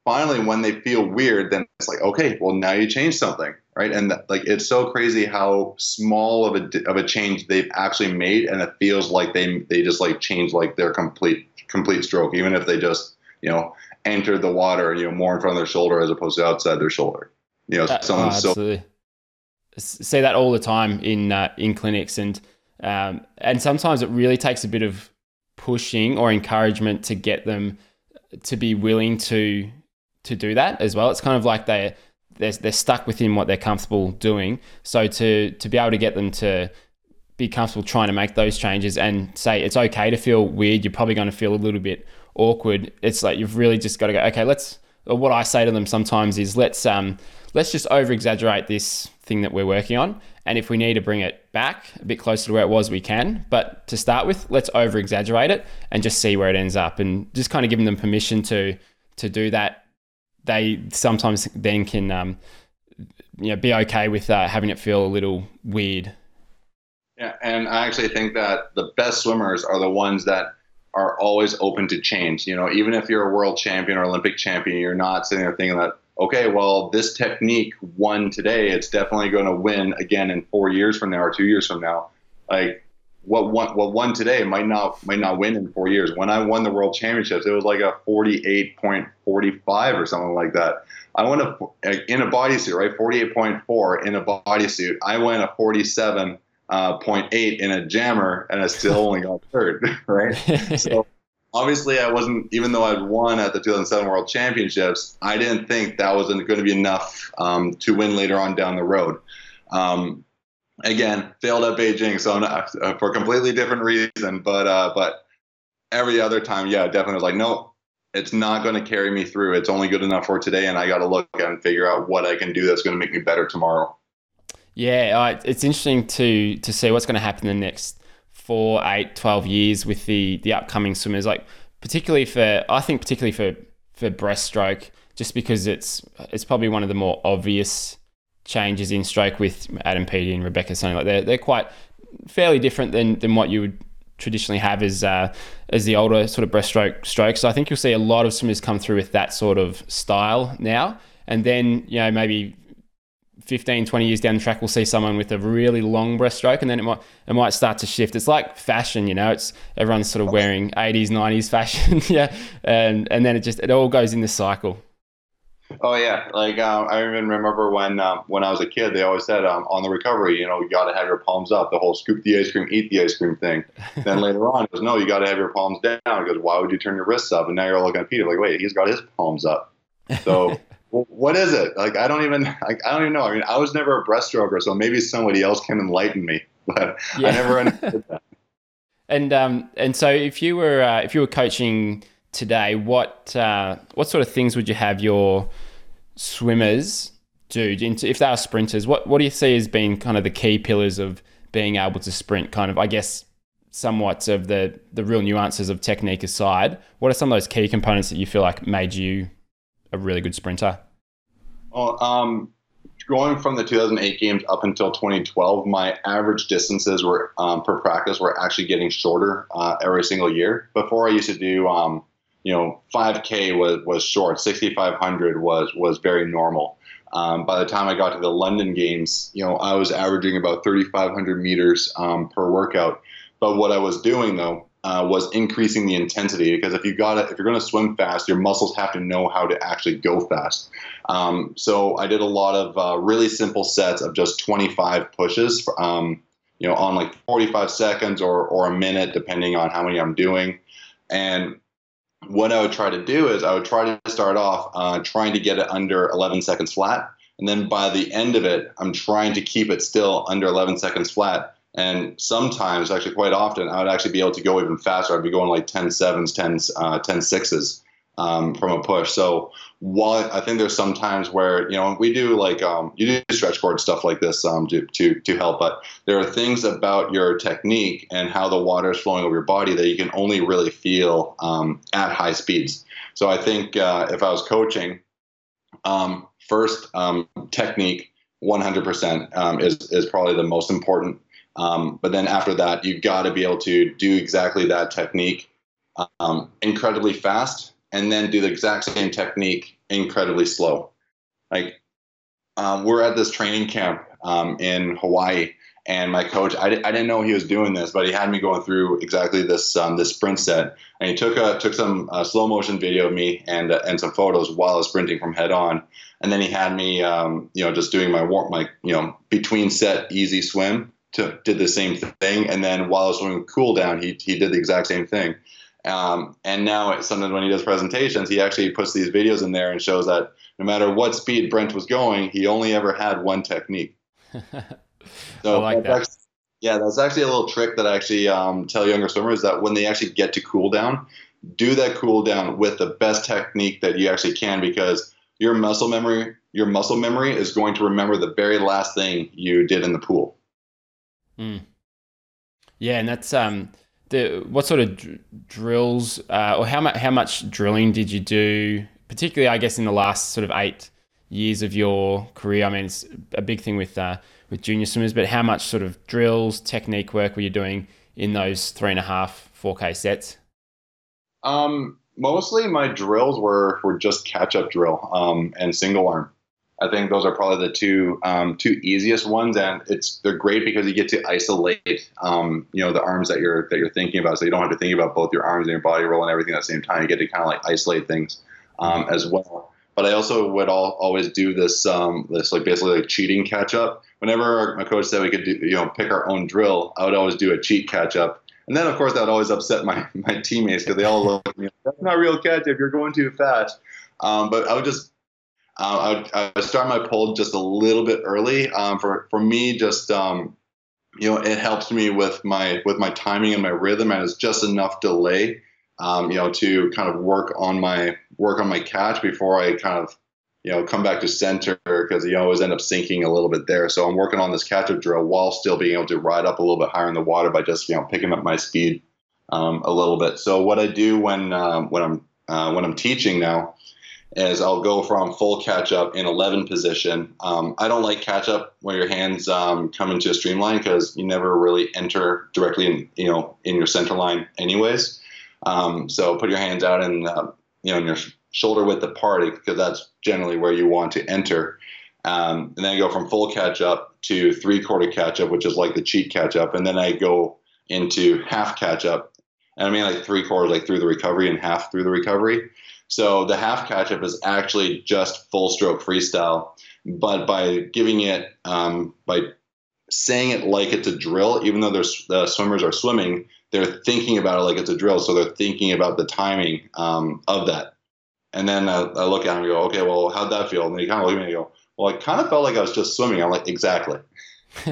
finally when they feel weird then it's like okay well now you change something right? And like it's so crazy how small of a of a change they've actually made and it feels like they they just like changed like their complete complete stroke even if they just you know enter the water you know more in front of their shoulder as opposed to outside their shoulder. You know uh, someone oh, so say that all the time in uh, in clinics and um, and sometimes it really takes a bit of pushing or encouragement to get them to be willing to to do that as well. It's kind of like they they're, they're stuck within what they're comfortable doing. So to to be able to get them to be comfortable trying to make those changes and say it's okay to feel weird, you're probably going to feel a little bit awkward. It's like you've really just got to go. Okay, let's. what I say to them sometimes is let's um let's just over exaggerate this thing that we're working on, and if we need to bring it back a bit closer to where it was, we can. But to start with, let's over exaggerate it and just see where it ends up, and just kind of giving them permission to to do that they sometimes then can um, you know be okay with uh, having it feel a little weird. Yeah, and I actually think that the best swimmers are the ones that are always open to change. You know, even if you're a world champion or Olympic champion, you're not sitting there thinking that okay, well, this technique won today. It's definitely going to win again in four years from now or two years from now. Like what won what won today might not might not win in four years. When I won the world championships, it was like a forty eight point forty five or something like that. I won a in a bodysuit, right? Forty eight point four in a bodysuit. I went a forty seven uh, point eight in a jammer, and I still only got [laughs] third, [laughs] right? so obviously, I wasn't even though I'd won at the 2007 World Championships. I didn't think that was going to be enough um, to win later on down the road. Um, again, failed at Beijing, so not, uh, for a completely different reason. But uh, but every other time, yeah, definitely was like, no, it's not going to carry me through. It's only good enough for today, and I got to look and figure out what I can do that's going to make me better tomorrow. Yeah, it's interesting to to see what's going to happen in the next four, eight, 12 years with the the upcoming swimmers. Like particularly for, I think particularly for for breaststroke, just because it's it's probably one of the more obvious changes in stroke with Adam Peaty and Rebecca something like they're they're quite fairly different than than what you would traditionally have as uh, as the older sort of breaststroke strokes. So I think you'll see a lot of swimmers come through with that sort of style now, and then you know maybe 15, 20 years down the track, we'll see someone with a really long breaststroke, and then it might it might start to shift. It's like fashion, you know. It's everyone's sort of wearing 80s, 90s fashion, [laughs] yeah, and and then it just it all goes in this cycle. Oh yeah, like um, I even remember when um, when I was a kid, they always said um, on the recovery, you know, you got to have your palms up. The whole scoop the ice cream, eat the ice cream thing. then later on, it goes, no, you got to have your palms down. Goes, why would you turn your wrists up? And now you're looking at Peaty like, wait, he's got his palms up. So [laughs] what is it? Like I don't even like I don't even know. I mean, I was never a breaststroker, so maybe somebody else can enlighten me. [laughs] But yeah. I never understood that. [laughs] And um and so if you were uh, if you were coaching today, what uh, what sort of things would you have your swimmers do? If they are sprinters, what what do you see as being kind of the key pillars of being able to sprint? Kind of, I guess, somewhat of the the real nuances of technique aside, what are some of those key components that you feel like made you a really good sprinter? Well, um, going from the 2008 games up until 2012, my average distances were um, per practice were actually getting shorter uh, every single year. Before I used to do um, you know, 5K was, was short. 6,500 was was very normal. Um, by the time I got to the London Games, you know, I was averaging about 3,500 meters um, per workout. But what I was doing though uh, was increasing the intensity because if you got if you're going to swim fast, your muscles have to know how to actually go fast. Um, so I did a lot of uh, really simple sets of just 25 pushes, um, you know, on like 45 seconds or or a minute, depending on how many I'm doing. And what I would try to do is I would try to start off uh, trying to get it under 11 seconds flat. And then by the end of it, I'm trying to keep it still under 11 seconds flat. And sometimes, actually quite often, I would actually be able to go even faster. I'd be going like 10 sevens, 10, uh, 10 sixes um, from a push. So while I think there's some times where you know we do like um, you do stretch cord stuff like this um, to, to to help, but there are things about your technique and how the water is flowing over your body that you can only really feel um, at high speeds. So I think uh, if I was coaching, um, first um, technique 100% um, is is probably the most important. but then after that, you've got to be able to do exactly that technique incredibly fast and then do the exact same technique incredibly slow. Like um, we're at this training camp um, in Hawaii, and my coach, I, I didn't know he was doing this, but he had me going through exactly this um, this sprint set, and he took a took some uh, slow motion video of me and uh, and some photos while I was sprinting from head on, and then he had me, um, you know, just doing my warm my you know between set easy swim to did the same thing, and then while I was doing cool down, he he did the exact same thing Um, and now sometimes when he does presentations, he actually puts these videos in there and shows that no matter what speed Brent was going, he only ever had one technique. [laughs] so like that. Actually, yeah, that's actually a little trick that I actually um, tell younger swimmers that when they actually get to cool down, do that cool down with the best technique that you actually can because your muscle memory your muscle memory is going to remember the very last thing you did in the pool. Mm. Yeah, and that's um the what sort of dr- drills uh, or how much how much drilling did you do, particularly I guess in the last sort of eight years of your career? I mean, it's a big thing with uh, with junior swimmers, but how much sort of drills, technique work were you doing in those three and a half, four K sets? Um, mostly my drills were were just catch up drill um, and single arm. I think those are probably the two um, two easiest ones, and it's they're great because you get to isolate, um, you know, the arms that you're that you're thinking about. So you don't have to think about both your arms and your body roll and everything at the same time. You get to kind of like isolate things um, as well. But I also would all, always do this um, this like basically like cheating catch up. Whenever my coach said we could do you know pick our own drill, I would always do a cheat catch up. And then of course that would always upset my [laughs] my teammates because they all look at me. That's not real catch up. You're going too fast. Um, but I would just uh, I, I, start my pull just a little bit early. Um, for for me, just um, you know, it helps me with my with my timing and my rhythm, and it's just enough delay, um, you know, to kind of work on my work on my catch before I kind of you know come back to center because you always end up sinking a little bit there. So I'm working on this catch up drill while still being able to ride up a little bit higher in the water by just you know picking up my speed um, a little bit. So what I do when um, when I'm uh, when I'm teaching now is I'll go from full catch up in 11 position. Um, I don't like catch up where your hands um, come into a streamline because you never really enter directly in you know in your center line anyways. Um, so put your hands out and uh, you know in your shoulder width apart because that's generally where you want to enter. Um, and then I go from full catch up to three quarter catch up, which is like the cheat catch up, and then I go into half catch up. And I mean like three quarters, like through the recovery, and half through the recovery. So the half catch up is actually just full stroke freestyle, but by giving it, um, by saying it like it's a drill, even though the swimmers are swimming, they're thinking about it like it's a drill. So they're thinking about the timing um, of that. And then uh, I look at him and go, okay, well, how'd that feel? And he kind of look at me and go, well, I kind of felt like I was just swimming. I'm like, exactly. [laughs]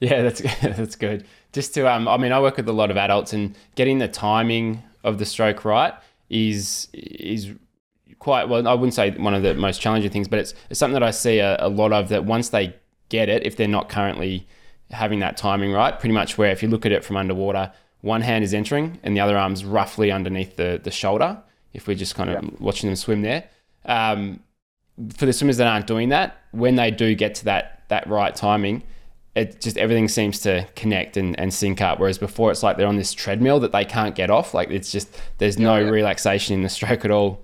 yeah, that's [laughs] that's good. Just to, um, I mean, I work with a lot of adults and getting the timing of the stroke right is is quite well. I wouldn't say one of the most challenging things, but it's it's something that I see a, a lot of. That once they get it, if they're not currently having that timing right, pretty much where if you look at it from underwater, one hand is entering and the other arm's roughly underneath the the shoulder. If we're just kind of yeah. watching them swim there. Um, for the swimmers that aren't doing that, when they do get to that that right timing, it just everything seems to connect and, and sync up. Whereas before, it's like they're on this treadmill that they can't get off. Like it's just there's no yeah, yeah. relaxation in the stroke at all.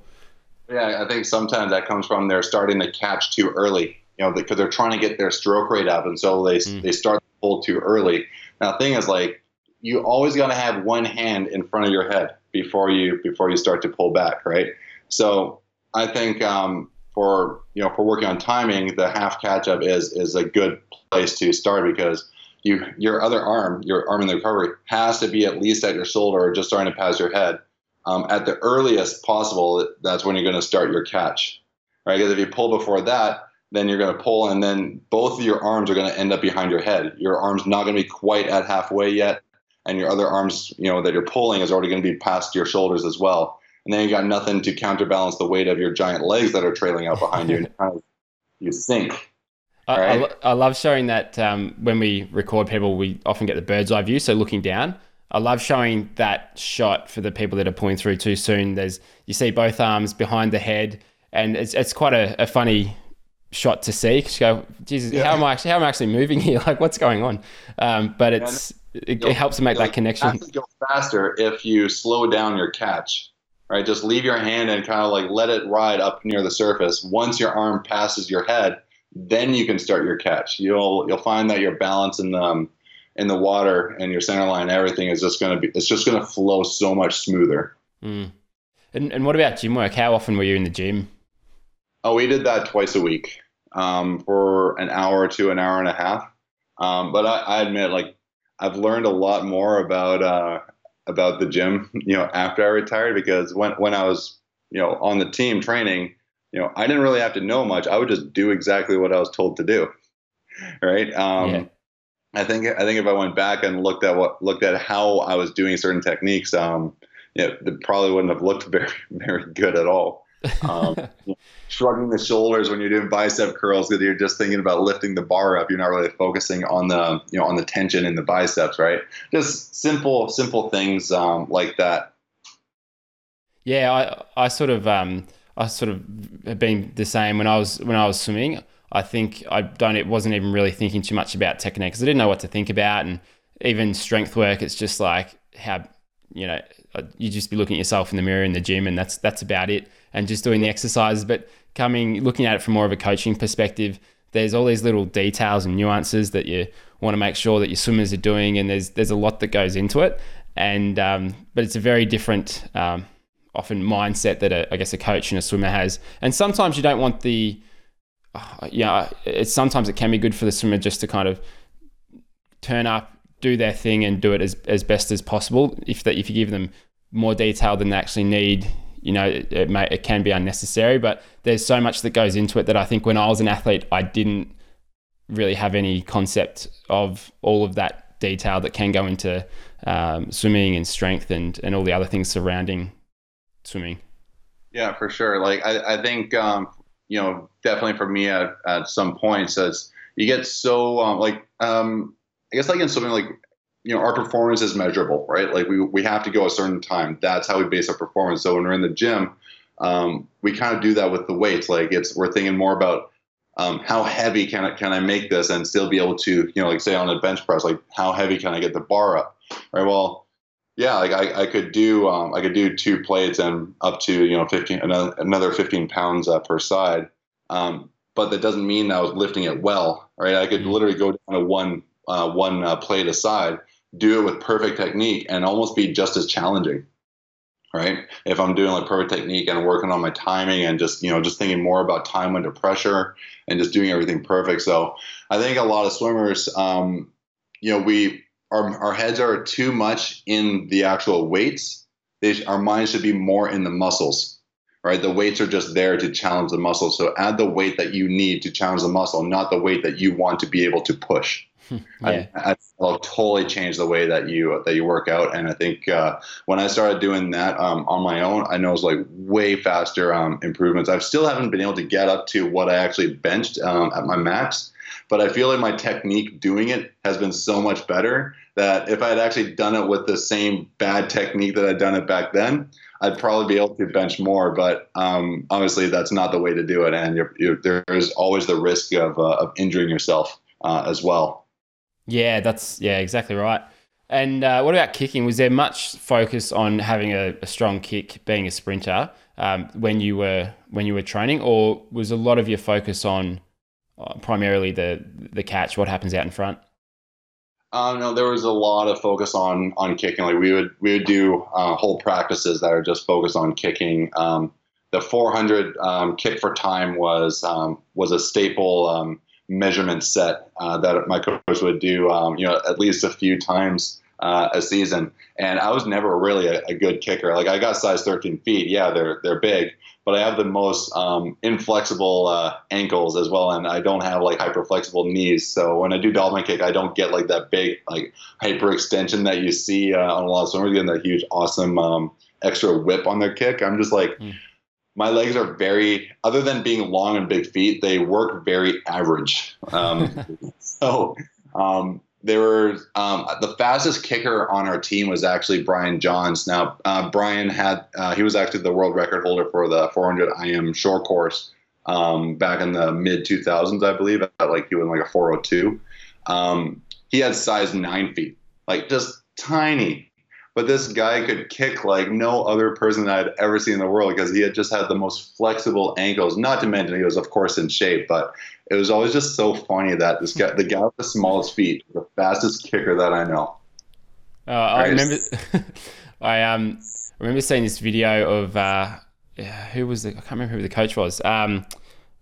Yeah, I think sometimes that comes from they're starting to catch too early. You know, because they're trying to get their stroke rate up, and so they mm. they start to pull too early. Now, the thing is, like you always got to have one hand in front of your head before you before you start to pull back, right? So I think um, for you know for working on timing, the half catch up is is a good place to start because you your other arm, your arm in the recovery, has to be at least at your shoulder or just starting to pass your head. Um, at the earliest possible, that's when you're going to start your catch, right? Because if you pull before that, then you're going to pull, and then both of your arms are going to end up behind your head. Your arm's not going to be quite at halfway yet, and your other arms, you know, that you're pulling is already going to be past your shoulders as well. And then you got nothing to counterbalance the weight of your giant legs that are trailing out behind you, [laughs] and you sink. I, I, I, love showing that um, when we record people, we often get the bird's eye view, so looking down. I love showing that shot for the people that are pulling through too soon. There's you see both arms behind the head, and it's it's quite a, a funny shot to see. Cause you go, Jesus, yeah. how am I actually how am I actually moving [laughs] here? Like, what's going on? Um, but it's it, it, helps to make that connection. Go faster if you slow down your catch. Right, just leave your hand and kind of like let it ride up near the surface. Once your arm passes your head, then you can start your catch. You'll you'll find that your balance in the um, in the water and your center line, everything is just going to be it's just going to flow so much smoother. Mm. And and what about gym work? How often were you in the gym? Oh, we did that twice a week um, for an hour to an hour and a half. Um, but I, I, admit, like I've learned a lot more about uh, about the gym, [laughs] you know, after I retired because when when I was, you know, on the team training, you know, I didn't really have to know much. I would just do exactly what I was told to do. Right. Um, yeah. I think I think if I went back and looked at what looked at how I was doing certain techniques, um, it, it probably wouldn't have looked [laughs] very very good at all. Um, [laughs] shrugging the shoulders when you're doing bicep curls because you're just thinking about lifting the bar up. You're not really focusing on the you know on the tension in the biceps, right? Just simple simple things um, like that. Yeah, I I sort of um, I sort of have been the same when I was when I was swimming. I think I don't. It wasn't even really thinking too much about technique because I didn't know what to think about, and even strength work. It's just like how you know you just be looking at yourself in the mirror in the gym, and that's that's about it, and just doing the exercises. But coming looking at it from more of a coaching perspective, there's all these little details and nuances that you want to make sure that your swimmers are doing, and there's there's a lot that goes into it, and um, but it's a very different. Um, often mindset that a, I guess a coach and a swimmer has, and sometimes you don't want the uh, yeah, it's sometimes it can be good for the swimmer just to kind of turn up, do their thing, and do it as, as best as possible. If that if you give them more detail than they actually need, you know, it, it may it can be unnecessary. But there's so much that goes into it that I think when I was an athlete, I didn't really have any concept of all of that detail that can go into um, swimming and strength and and all the other things surrounding swimming. Yeah, for sure. Like I, I think um, you know, definitely for me at, at some points as you get so um, like um, I guess like in something like you know our performance is measurable, right? Like we we have to go a certain time. That's how we base our performance. So when we're in the gym, um, we kind of do that with the weights. Like it's we're thinking more about um, how heavy can I can I make this and still be able to you know like say on a bench press, like how heavy can I get the bar up, right? Well yeah, like I, I could do um, I could do two plates and up to you know 15 another, another 15 pounds uh, per side. Um, but that doesn't mean I was lifting it well, right? I could mm-hmm. literally go down to one uh, one uh, plate aside, do it with perfect technique, and almost be just as challenging, right? If I'm doing like perfect technique and working on my timing and just you know just thinking more about time under pressure and just doing everything perfect. So I think a lot of swimmers, um, you know, we our, our heads are too much in the actual weights. They, our minds should be more in the muscles, right? The weights are just there to challenge the muscle. So add the weight that you need to challenge the muscle, not the weight that you want to be able to push. yeah. I, will totally change the way that you that you work out. And I think uh, when I started doing that um, on my own, I know it's like way faster um, improvements. I still haven't been able to get up to what I actually benched um, at my max, but I feel like my technique doing it has been so much better that if I had actually done it with the same bad technique that I'd done it back then, I'd probably be able to bench more. But um, obviously, that's not the way to do it, and you're, you're, there's always the risk of, uh, of injuring yourself uh, as well. Yeah, that's yeah, exactly right. And uh, what about kicking? Was there much focus on having a, a strong kick, being a sprinter, um, when you were when you were training, or was a lot of your focus on primarily the the catch, what happens out in front? Um, no, there was a lot of focus on on kicking. Like we would we would do uh, whole practices that are just focused on kicking. Um, the 400 um, kick for time was um, was a staple um, measurement set uh, that my coach would do. Um, you know, at least a few times uh, a season. And I was never really a, a, good kicker. Like I got size 13 feet. Yeah, they're they're big, but I have the most um, inflexible uh, ankles as well, and I don't have like hyperflexible knees. So when I do dolphin kick, I don't get like that big like hyperextension that you see uh, on a lot of swimmers getting that huge, awesome um, extra whip on their kick. I'm just like. Mm. My legs are very, other than being long and big feet, they work very average. Um, [laughs] so um, they were um, the fastest kicker on our team was actually Brian Johns. Now uh, Brian had uh, he was actually the world record holder for the 400 IM short course um, back in the mid 2000s, I believe. At like he was like a 402. Um, he had size nine feet, like just tiny. But this guy could kick like no other person I'd ever seen in the world because he had just had the most flexible ankles. Not to mention he was, of course, in shape. But it was always just so funny that this guy, the guy with the smallest feet, the fastest kicker that I know. Uh, I remember, [laughs] I um remember seeing this video of uh, who was the I can't remember who the coach was. Um,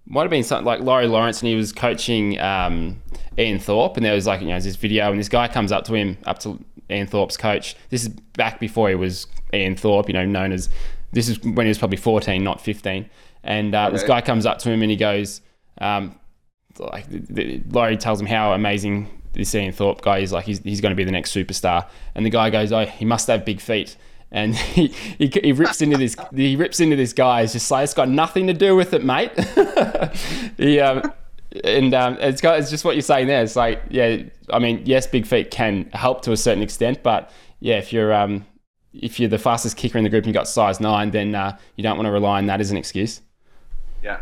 might have been something like Laurie Lawrence, and he was coaching um, Ian Thorpe, and there was like you know this video, and this guy comes up to him, up to Ian Thorpe's coach. This is back before he was Ian Thorpe, you know, known as. This is when he was probably 14, not 15. And uh, okay. this guy comes up to him and he goes, um, like, the, the, Laurie tells him how amazing this Ian Thorpe guy is. Like, he's, he's going to be the next superstar. And the guy goes, oh, he must have big feet and [laughs] he, he, he, rips into this he rips into this guy. He's just like it's got nothing to do with it, mate. [laughs] he, um, and um, it's got it's just what you're saying there. It's like yeah, I mean yes, big feet can help to a certain extent, but yeah, if you're um, if you're the fastest kicker in the group and you got size nine, then uh, you don't want to rely on that as an excuse. Yeah,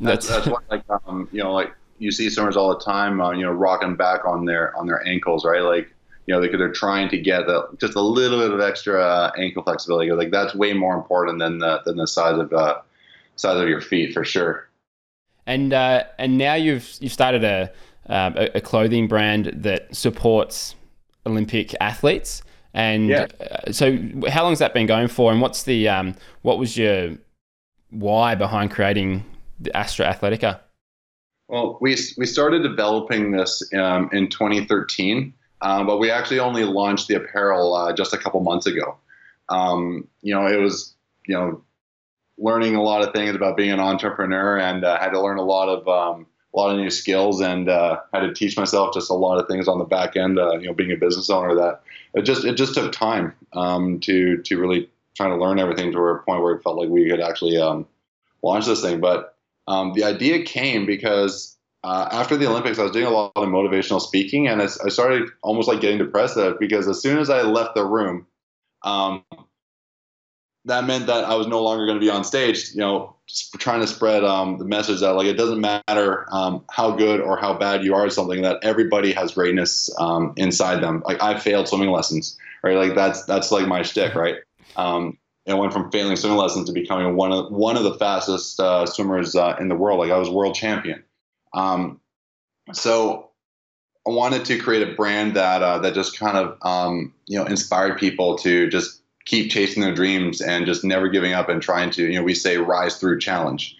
that's that's, why like um, you know like you see swimmers all the time, uh, you know, rocking back on their on their ankles, right? Like you know, they're, they're trying to get a, just a little bit of extra uh, ankle flexibility. Like that's way more important than the than the size of uh, size of your feet for sure. And uh, and now you've you've started a, um, a clothing brand that supports Olympic athletes. And yeah. Uh, so, how long has that been going for? And what's the um, what was your why behind creating the Astra Athletica? Well, we we started developing this um, in 2013. Um, but we actually only launched the apparel uh, just a couple months ago. Um, you know, it was you know learning a lot of things about being an entrepreneur, and uh, had to learn a lot of um, a lot of new skills, and uh, had to teach myself just a lot of things on the back end. Uh, you know, being a business owner, that it just it just took time um, to to really try to learn everything to a point where it felt like we could actually um, launch this thing. But um, the idea came because uh, after the Olympics, I was doing a lot of motivational speaking, and I, I started almost like getting depressed at it because as soon as I left the room, um, that meant that I was no longer going to be on stage, you know, trying to spread um, the message that like it doesn't matter um, how good or how bad you are at something, that everybody has greatness um, inside them. Like I failed swimming lessons, right? Like that's that's like my shtick, right? I went from failing swimming lessons to becoming one of one of the fastest uh, swimmers uh, in the world. Like I was world champion. Um, so I wanted to create a brand that uh, that just kind of um, you know inspired people to just keep chasing their dreams and just never giving up and trying to you know we say rise through challenge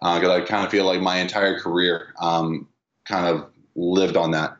because uh, I kind of feel like my entire career um, kind of lived on that.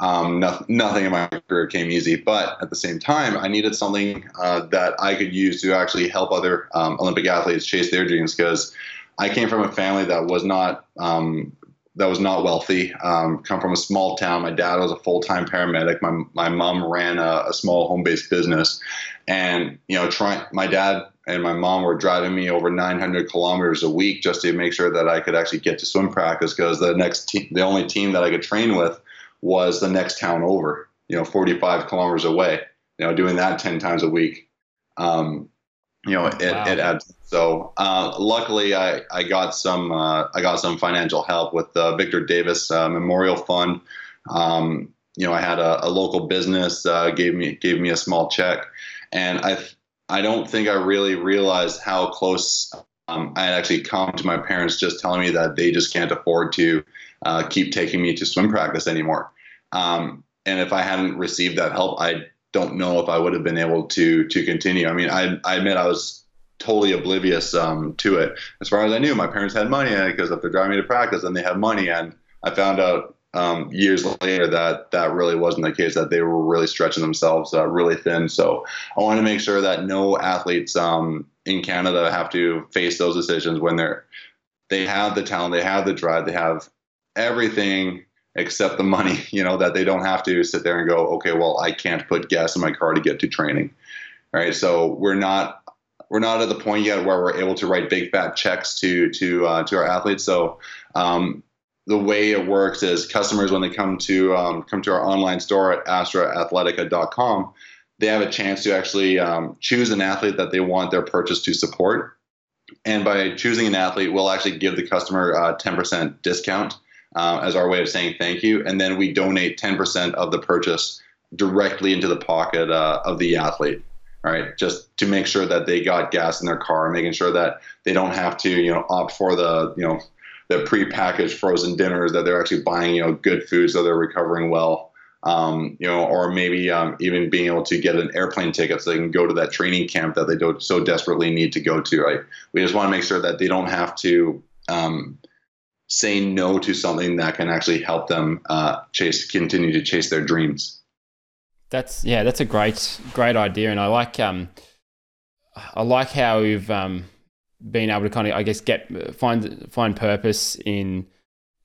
Um, no, nothing in my career came easy, but at the same time, I needed something uh, that I could use to actually help other um, Olympic athletes chase their dreams. Because I came from a family that was not um, that was not wealthy. Um, come from a small town. My dad was a full time paramedic. My my mom ran a, a small home based business, and you know, trying my dad and my mom were driving me over 900 kilometers a week just to make sure that I could actually get to swim practice because the next te- the only team that I could train with was the next town over. You know, 45 kilometers away. You know, doing that 10 times a week. Um, you know, it, wow. it adds. So uh, luckily, I, I got some uh, I got some financial help with the Victor Davis uh, Memorial Fund. Um, you know, I had a, a local business uh, gave me gave me a small check, and I I don't think I really realized how close um, I had actually come to my parents just telling me that they just can't afford to uh, keep taking me to swim practice anymore. Um, and if I hadn't received that help, I don't know if I would have been able to to continue. I mean, I, I admit I was totally oblivious um, to it. As far as I knew, my parents had money because if they're driving me to practice, then they have money. And I found out um, years later that that really wasn't the case. That they were really stretching themselves uh, really thin. So I want to make sure that no athletes um, in Canada have to face those decisions when they're they have the talent, they have the drive, they have everything except the money, [laughs] you know, that they don't have to sit there and go, okay, well, I can't put gas in my car to get to training. Right. So we're not we're not at the point yet where we're able to write big fat checks to to uh, to our athletes. So um, the way it works is customers when they come to um, come to our online store at astraathletica.com, they have a chance to actually um, choose an athlete that they want their purchase to support. And by choosing an athlete, we'll actually give the customer a 10% discount uh, as our way of saying thank you. And then we donate 10% of the purchase directly into the pocket uh, of the athlete. Right, just to make sure that they got gas in their car, making sure that they don't have to, you know, opt for the, you know, the pre-packaged frozen dinners that they're actually buying, you know, good food so they're recovering well, um, you know, or maybe um, even being able to get an airplane ticket so they can go to that training camp that they don't so desperately need to go to. Right, we just want to make sure that they don't have to um, say no to something that can actually help them uh, chase continue to chase their dreams. That's yeah, that's a great great idea, and I like um, I like how you've um, been able to kind of I guess get find find purpose in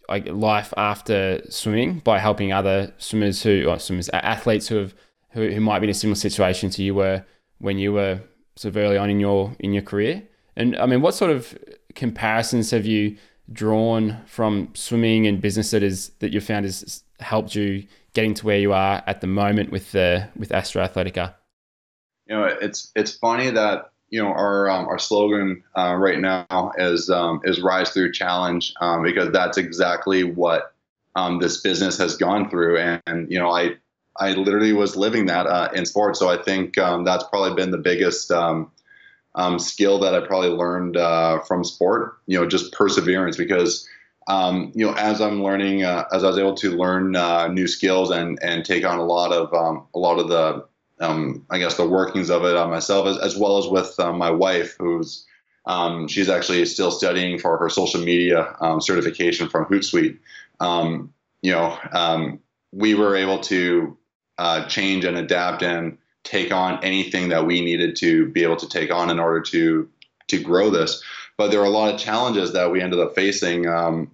like life after swimming by helping other swimmers who or swimmers athletes who have who, who might be in a similar situation to you were when you were sort of early on in your in your career. And I mean, what sort of comparisons have you drawn from swimming and business that is that you found has helped you getting to where you are at the moment with the with Astra Athletica? You know, it's it's funny that you know our um, our slogan uh, right now is um, is rise through challenge um, because that's exactly what um, this business has gone through and, and, you know I I literally was living that uh, in sports so I think um, that's probably been the biggest um, skill that I probably learned uh, from sport you know just perseverance because you know as I'm learning uh, as I was able to learn uh, new skills and and take on a lot of a lot of the um, I guess the workings of it on myself, as, as well as with uh, my wife, who's um, she's actually still studying for her social media um, certification from Hootsuite. Um, you know, um, we were able to uh, change and adapt and take on anything that we needed to be able to take on in order to to grow this. But there are a lot of challenges that we ended up facing. Um,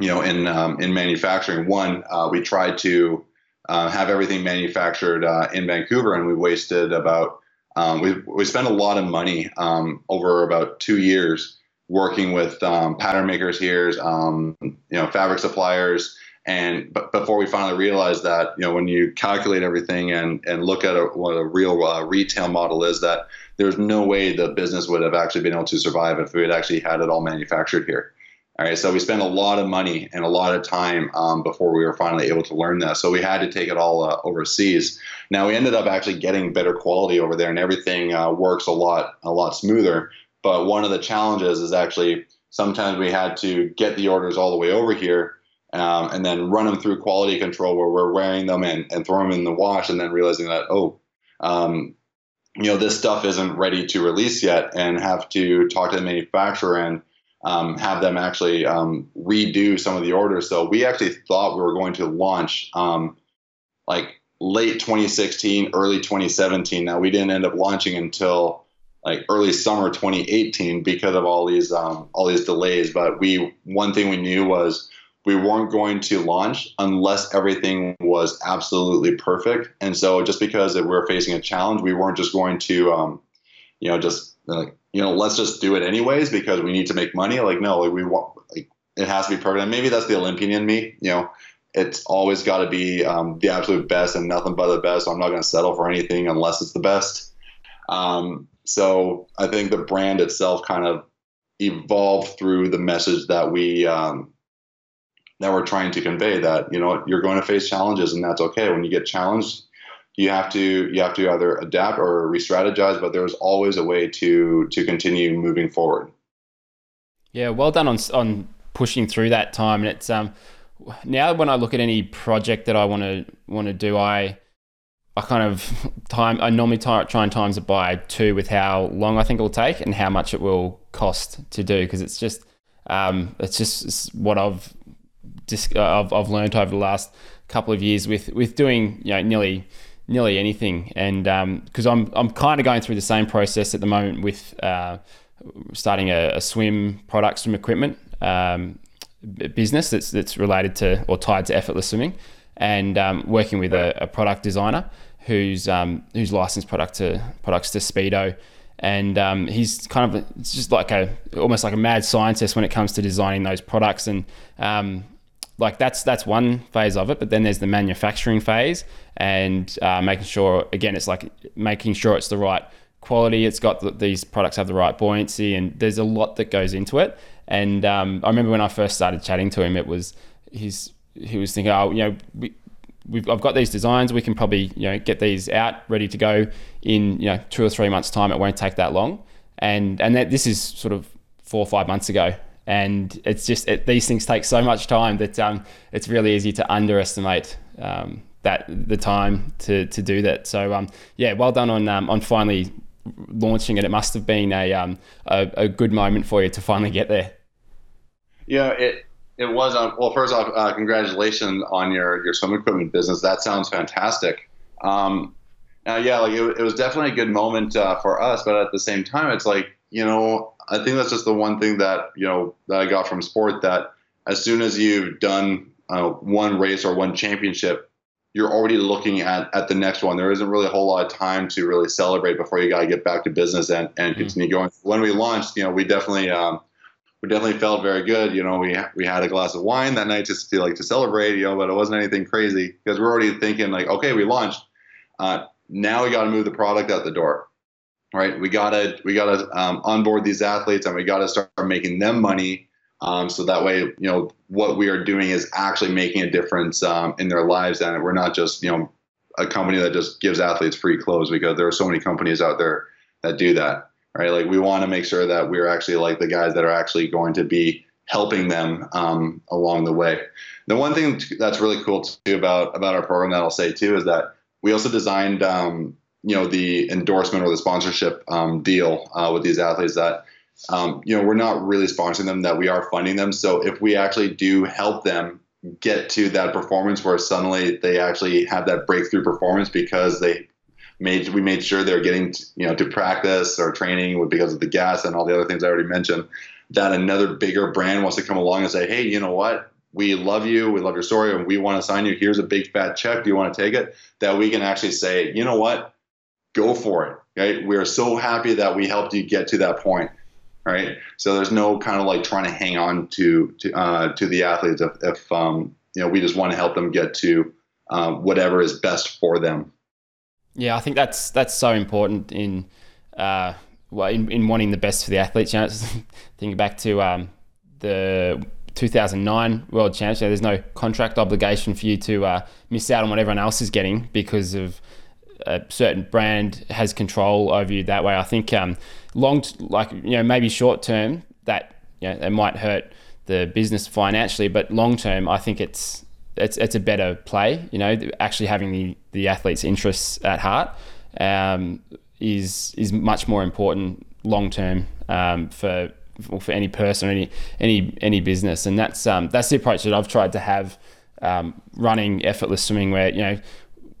you know, in in manufacturing, one uh, we tried to uh, have everything manufactured uh, in Vancouver, and we wasted about um, we we spent a lot of money um, over about two years working with um, pattern makers here, um, you know, fabric suppliers, and but before we finally realized that you know when you calculate everything and and look at a, what a real uh, retail model is, that there's no way the business would have actually been able to survive if we had actually had it all manufactured here. All right, so we spent a lot of money and a lot of time um, before we were finally able to learn that. So we had to take it all uh, overseas. Now we ended up actually getting better quality over there, and everything uh, works a lot a lot smoother. But one of the challenges is actually sometimes we had to get the orders all the way over here um, and then run them through quality control where we're wearing them and, and throw them in the wash, and then realizing that oh. Um, you know this stuff isn't ready to release yet, and have to talk to the manufacturer and um, have them actually um, redo some of the orders. So we actually thought we were going to launch um, like late 2016, early 2017. Now we didn't end up launching until like early summer 2018 because of all these um, all these delays. But we one thing we knew was we weren't going to launch unless everything was absolutely perfect. And so just because we we're facing a challenge, we weren't just going to um, you know just like you know, let's just do it anyways because we need to make money. Like, no, like we want, like, it has to be perfect. And maybe that's the Olympian in me. You know, it's always got to be um, the absolute best and nothing but the best. So I'm not going to settle for anything unless it's the best. Um, so I think the brand itself kind of evolved through the message that we um, that we're trying to convey. That you know you're going to face challenges, and that's okay. When you get challenged, you have to you have to either adapt or re-strategize but there's always a way to to continue moving forward yeah well done on on pushing through that time and it's um now when i look at any project that i want to want to do i i kind of [laughs] time i normally try, try and times it by two with how long i think it will take and how much it will cost to do because it's just um it's just it's what i've just I've, I've learned over the last couple of years with with doing you know nearly nearly anything. And because um, I'm I'm kind of going through the same process at the moment with uh, starting a, a, swim product, swim equipment um, business that's that's related to or tied to effortless swimming, and um, working with a, a, product designer who's um, who's licensed product to products to Speedo. And um, he's kind of it's just like a almost like a mad scientist when it comes to designing those products and um, like that's that's one phase of it but then there's the manufacturing phase and uh, making sure again it's like making sure it's the right quality it's got the, these products have the right buoyancy and there's a lot that goes into it. And um, i remember when i first started chatting to him it was he's he was thinking oh you know we, we've I've got these designs we can probably you know get these out ready to go in you know two or three months time it won't take that long. And and that this is sort of four or five months ago and it's just it, these things take so much time that um, it's really easy to underestimate um, that the time to, to do that. So um, yeah, well done on um, on finally launching it. It must have been a, um, a, a good moment for you to finally get there. Yeah, it it was. Uh, well, first off, uh, congratulations on your your swim equipment business. That sounds fantastic. Um, now, yeah, like it, it, was definitely a good moment uh, for us, but at the same time, it's like you know, I think that's just the one thing that you know that I got from sport that as soon as you've done uh, one race or one championship, you're already looking at, at the next one. There isn't really a whole lot of time to really celebrate before you got to get back to business and, and mm-hmm. continue going. When we launched, you know, we definitely um, we definitely felt very good. You know, we we had a glass of wine that night just to like to celebrate. You know, but it wasn't anything crazy because we're already thinking like, okay, we launched. Uh, now we got to move the product out the door, right? We gotta we gotta um, onboard these athletes and we got to start making them money um, so that way, you know, what we are doing is actually making a difference um, in their lives, and we're not just, you know, a company that just gives athletes free clothes because there are so many companies out there that do that, right? Like we want to make sure that we're actually like the guys that are actually going to be helping them um, along the way. The one thing that's really cool too about about our program that I'll say too is that we also designed, um, you know, the endorsement or the sponsorship um, deal uh, with these athletes that um, you know, we're not really sponsoring them, that we are funding them. So if we actually do help them get to that performance where suddenly they actually have that breakthrough performance because they made we made sure they're getting to, you know to practice or training because of the gas and all the other things I already mentioned that another bigger brand wants to come along and say hey you know what? We love you. We love your story and we want to sign you. Here's a big fat check. Do you want to take it? That we can actually say you know what go for it right we're so happy that we helped you get to that point right? So there's no kind of like trying to hang on to to uh, to the athletes if, if um, you know we just want to help them get to uh, whatever is best for them. Yeah, I think that's that's so important in uh, well in, in wanting the best for the athletes. You know, [laughs] thinking back to um, the 2009 World Championship, there's no contract obligation for you to uh, miss out on what everyone else is getting because of a certain brand has control over you that way. I think um, long, like you know, maybe short term that you know, it might hurt the business financially, but long term, I think it's it's it's a better play. You know, actually having the the athlete's interests at heart um, is is much more important long term um, for for any person, any any any business, and that's um, that's the approach that I've tried to have um, running effortless swimming, where you know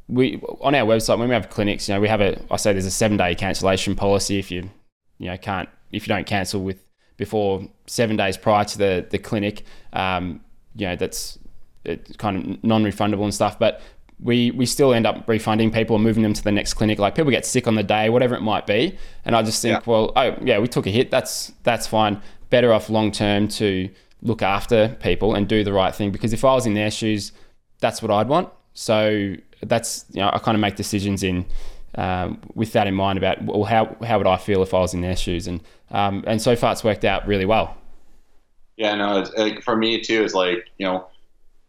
we on our website when we have clinics, you know, we have a I say there's a seven day cancellation policy if you you know can't if you don't cancel with before seven days prior to the the clinic, um, you know that's it's kind of non-refundable and stuff, but we we still end up refunding people and moving them to the next clinic. Like people get sick on the day, whatever it might be, and I just think, yeah. well, oh yeah, we took a hit. That's that's fine. Better off long term to look after people and do the right thing because if I was in their shoes, that's what I'd want. So that's you know I kind of make decisions in um, with that in mind about well how how would I feel if I was in their shoes and um, and so far it's worked out really well. Yeah, no, it's, like, for me too. It's like you know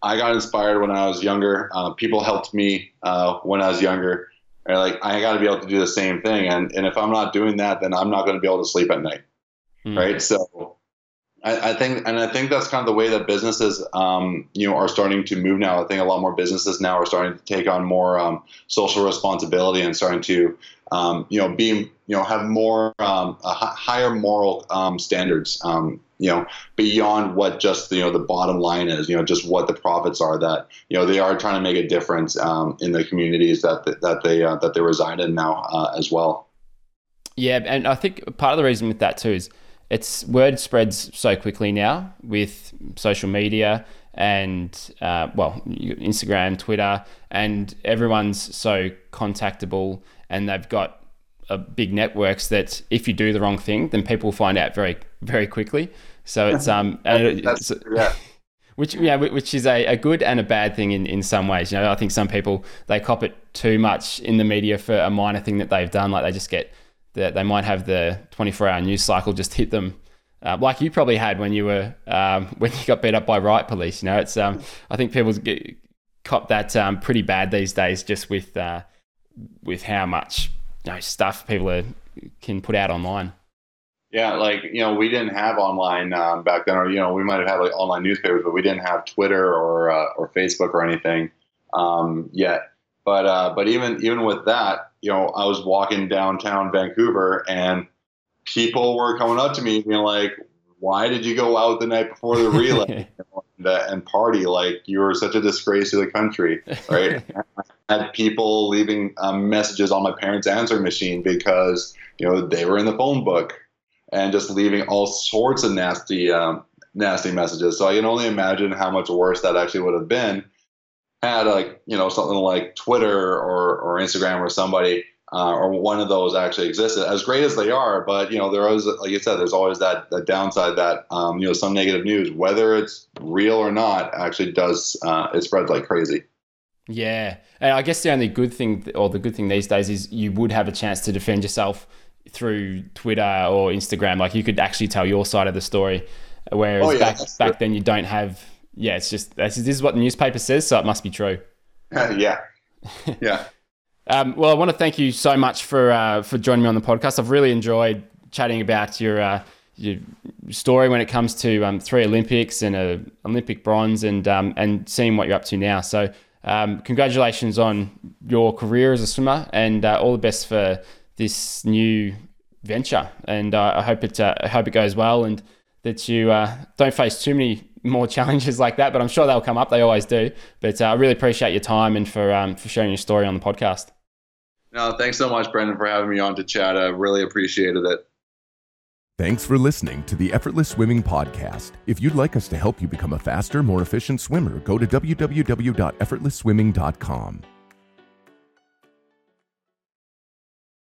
I got inspired when I was younger. Uh, people helped me uh, when I was younger. And like I got to be able to do the same thing, and and if I'm not doing that, then I'm not going to be able to sleep at night, mm. right? So I, I, think, and I think that's kind of the way that businesses, um, you know, are starting to move now. I think a lot more businesses now are starting to take on more um, social responsibility and starting to, um, you know, be, you know, have more um, higher moral um, standards, um, you know, beyond what just you know the bottom line is, you know, just what the profits are. That you know they are trying to make a difference in the communities that that they uh, that they reside in now uh, as well. Yeah, and I think part of the reason with that too is it's word spreads so quickly now with social media and uh, well instagram twitter and everyone's so contactable and they've got a big networks that if you do the wrong thing then people find out very very quickly so it's um [laughs] it's, yeah. [laughs] which yeah which is a, a good and a bad thing in, in some ways you know i think some people they cop it too much in the media for a minor thing that they've done like they just get that they might have the 24 hour news cycle just hit them uh, like you probably had when you were um, [laughs] when you got beat up by riot police. You know, it's um, I think people get, cop that um, pretty bad these days, just with uh, with how much you know, stuff people are, can put out online. Yeah, like you know, we didn't have online um, back then, or you know, we might have had like online newspapers, but we didn't have Twitter or uh, or Facebook or anything um, yet. But uh, but even even with that, you know, I was walking downtown Vancouver and people were coming up to me being like, "Why did you go out the night before the relay?" [laughs] uh, and party like you were such a disgrace to the country, right? [laughs] I had people leaving um, messages on my parents' answering machine because you know they were in the phone book, and just leaving all sorts of nasty, um, nasty messages. So I can only imagine how much worse that actually would have been had like you know something like Twitter or or Instagram or somebody uh, or one of those actually existed. As great as they are, but you know there is like you said, there's always that that downside that um, you know some negative news, whether it's real or not, actually does uh, it spreads like crazy. Yeah, and I guess the only good thing, or the good thing these days, is you would have a chance to defend yourself through Twitter or Instagram. Like you could actually tell your side of the story, whereas oh, yeah, back back then you don't have. Yeah, it's just this is what the newspaper says, so it must be true. [laughs] yeah, [laughs] yeah. Um, well, I want to thank you so much for uh, for joining me on the podcast. I've really enjoyed chatting about your uh, your story when it comes to um, three Olympics and a Olympic bronze, and um, and seeing what you're up to now. So, um, congratulations on your career as a swimmer, and uh, all the best for this new venture. And uh, I hope it uh, I hope it goes well, and that you uh, don't face too many more challenges like that. But I'm sure they'll come up. They always do. But I really appreciate your time and for um, for sharing your story on the podcast. No, thanks so much, Brenton, for having me on to chat. I really appreciated it. Thanks for listening to the Effortless Swimming Podcast. If you'd like us to help you become a faster, more efficient swimmer, go to www.effortlessswimming.com.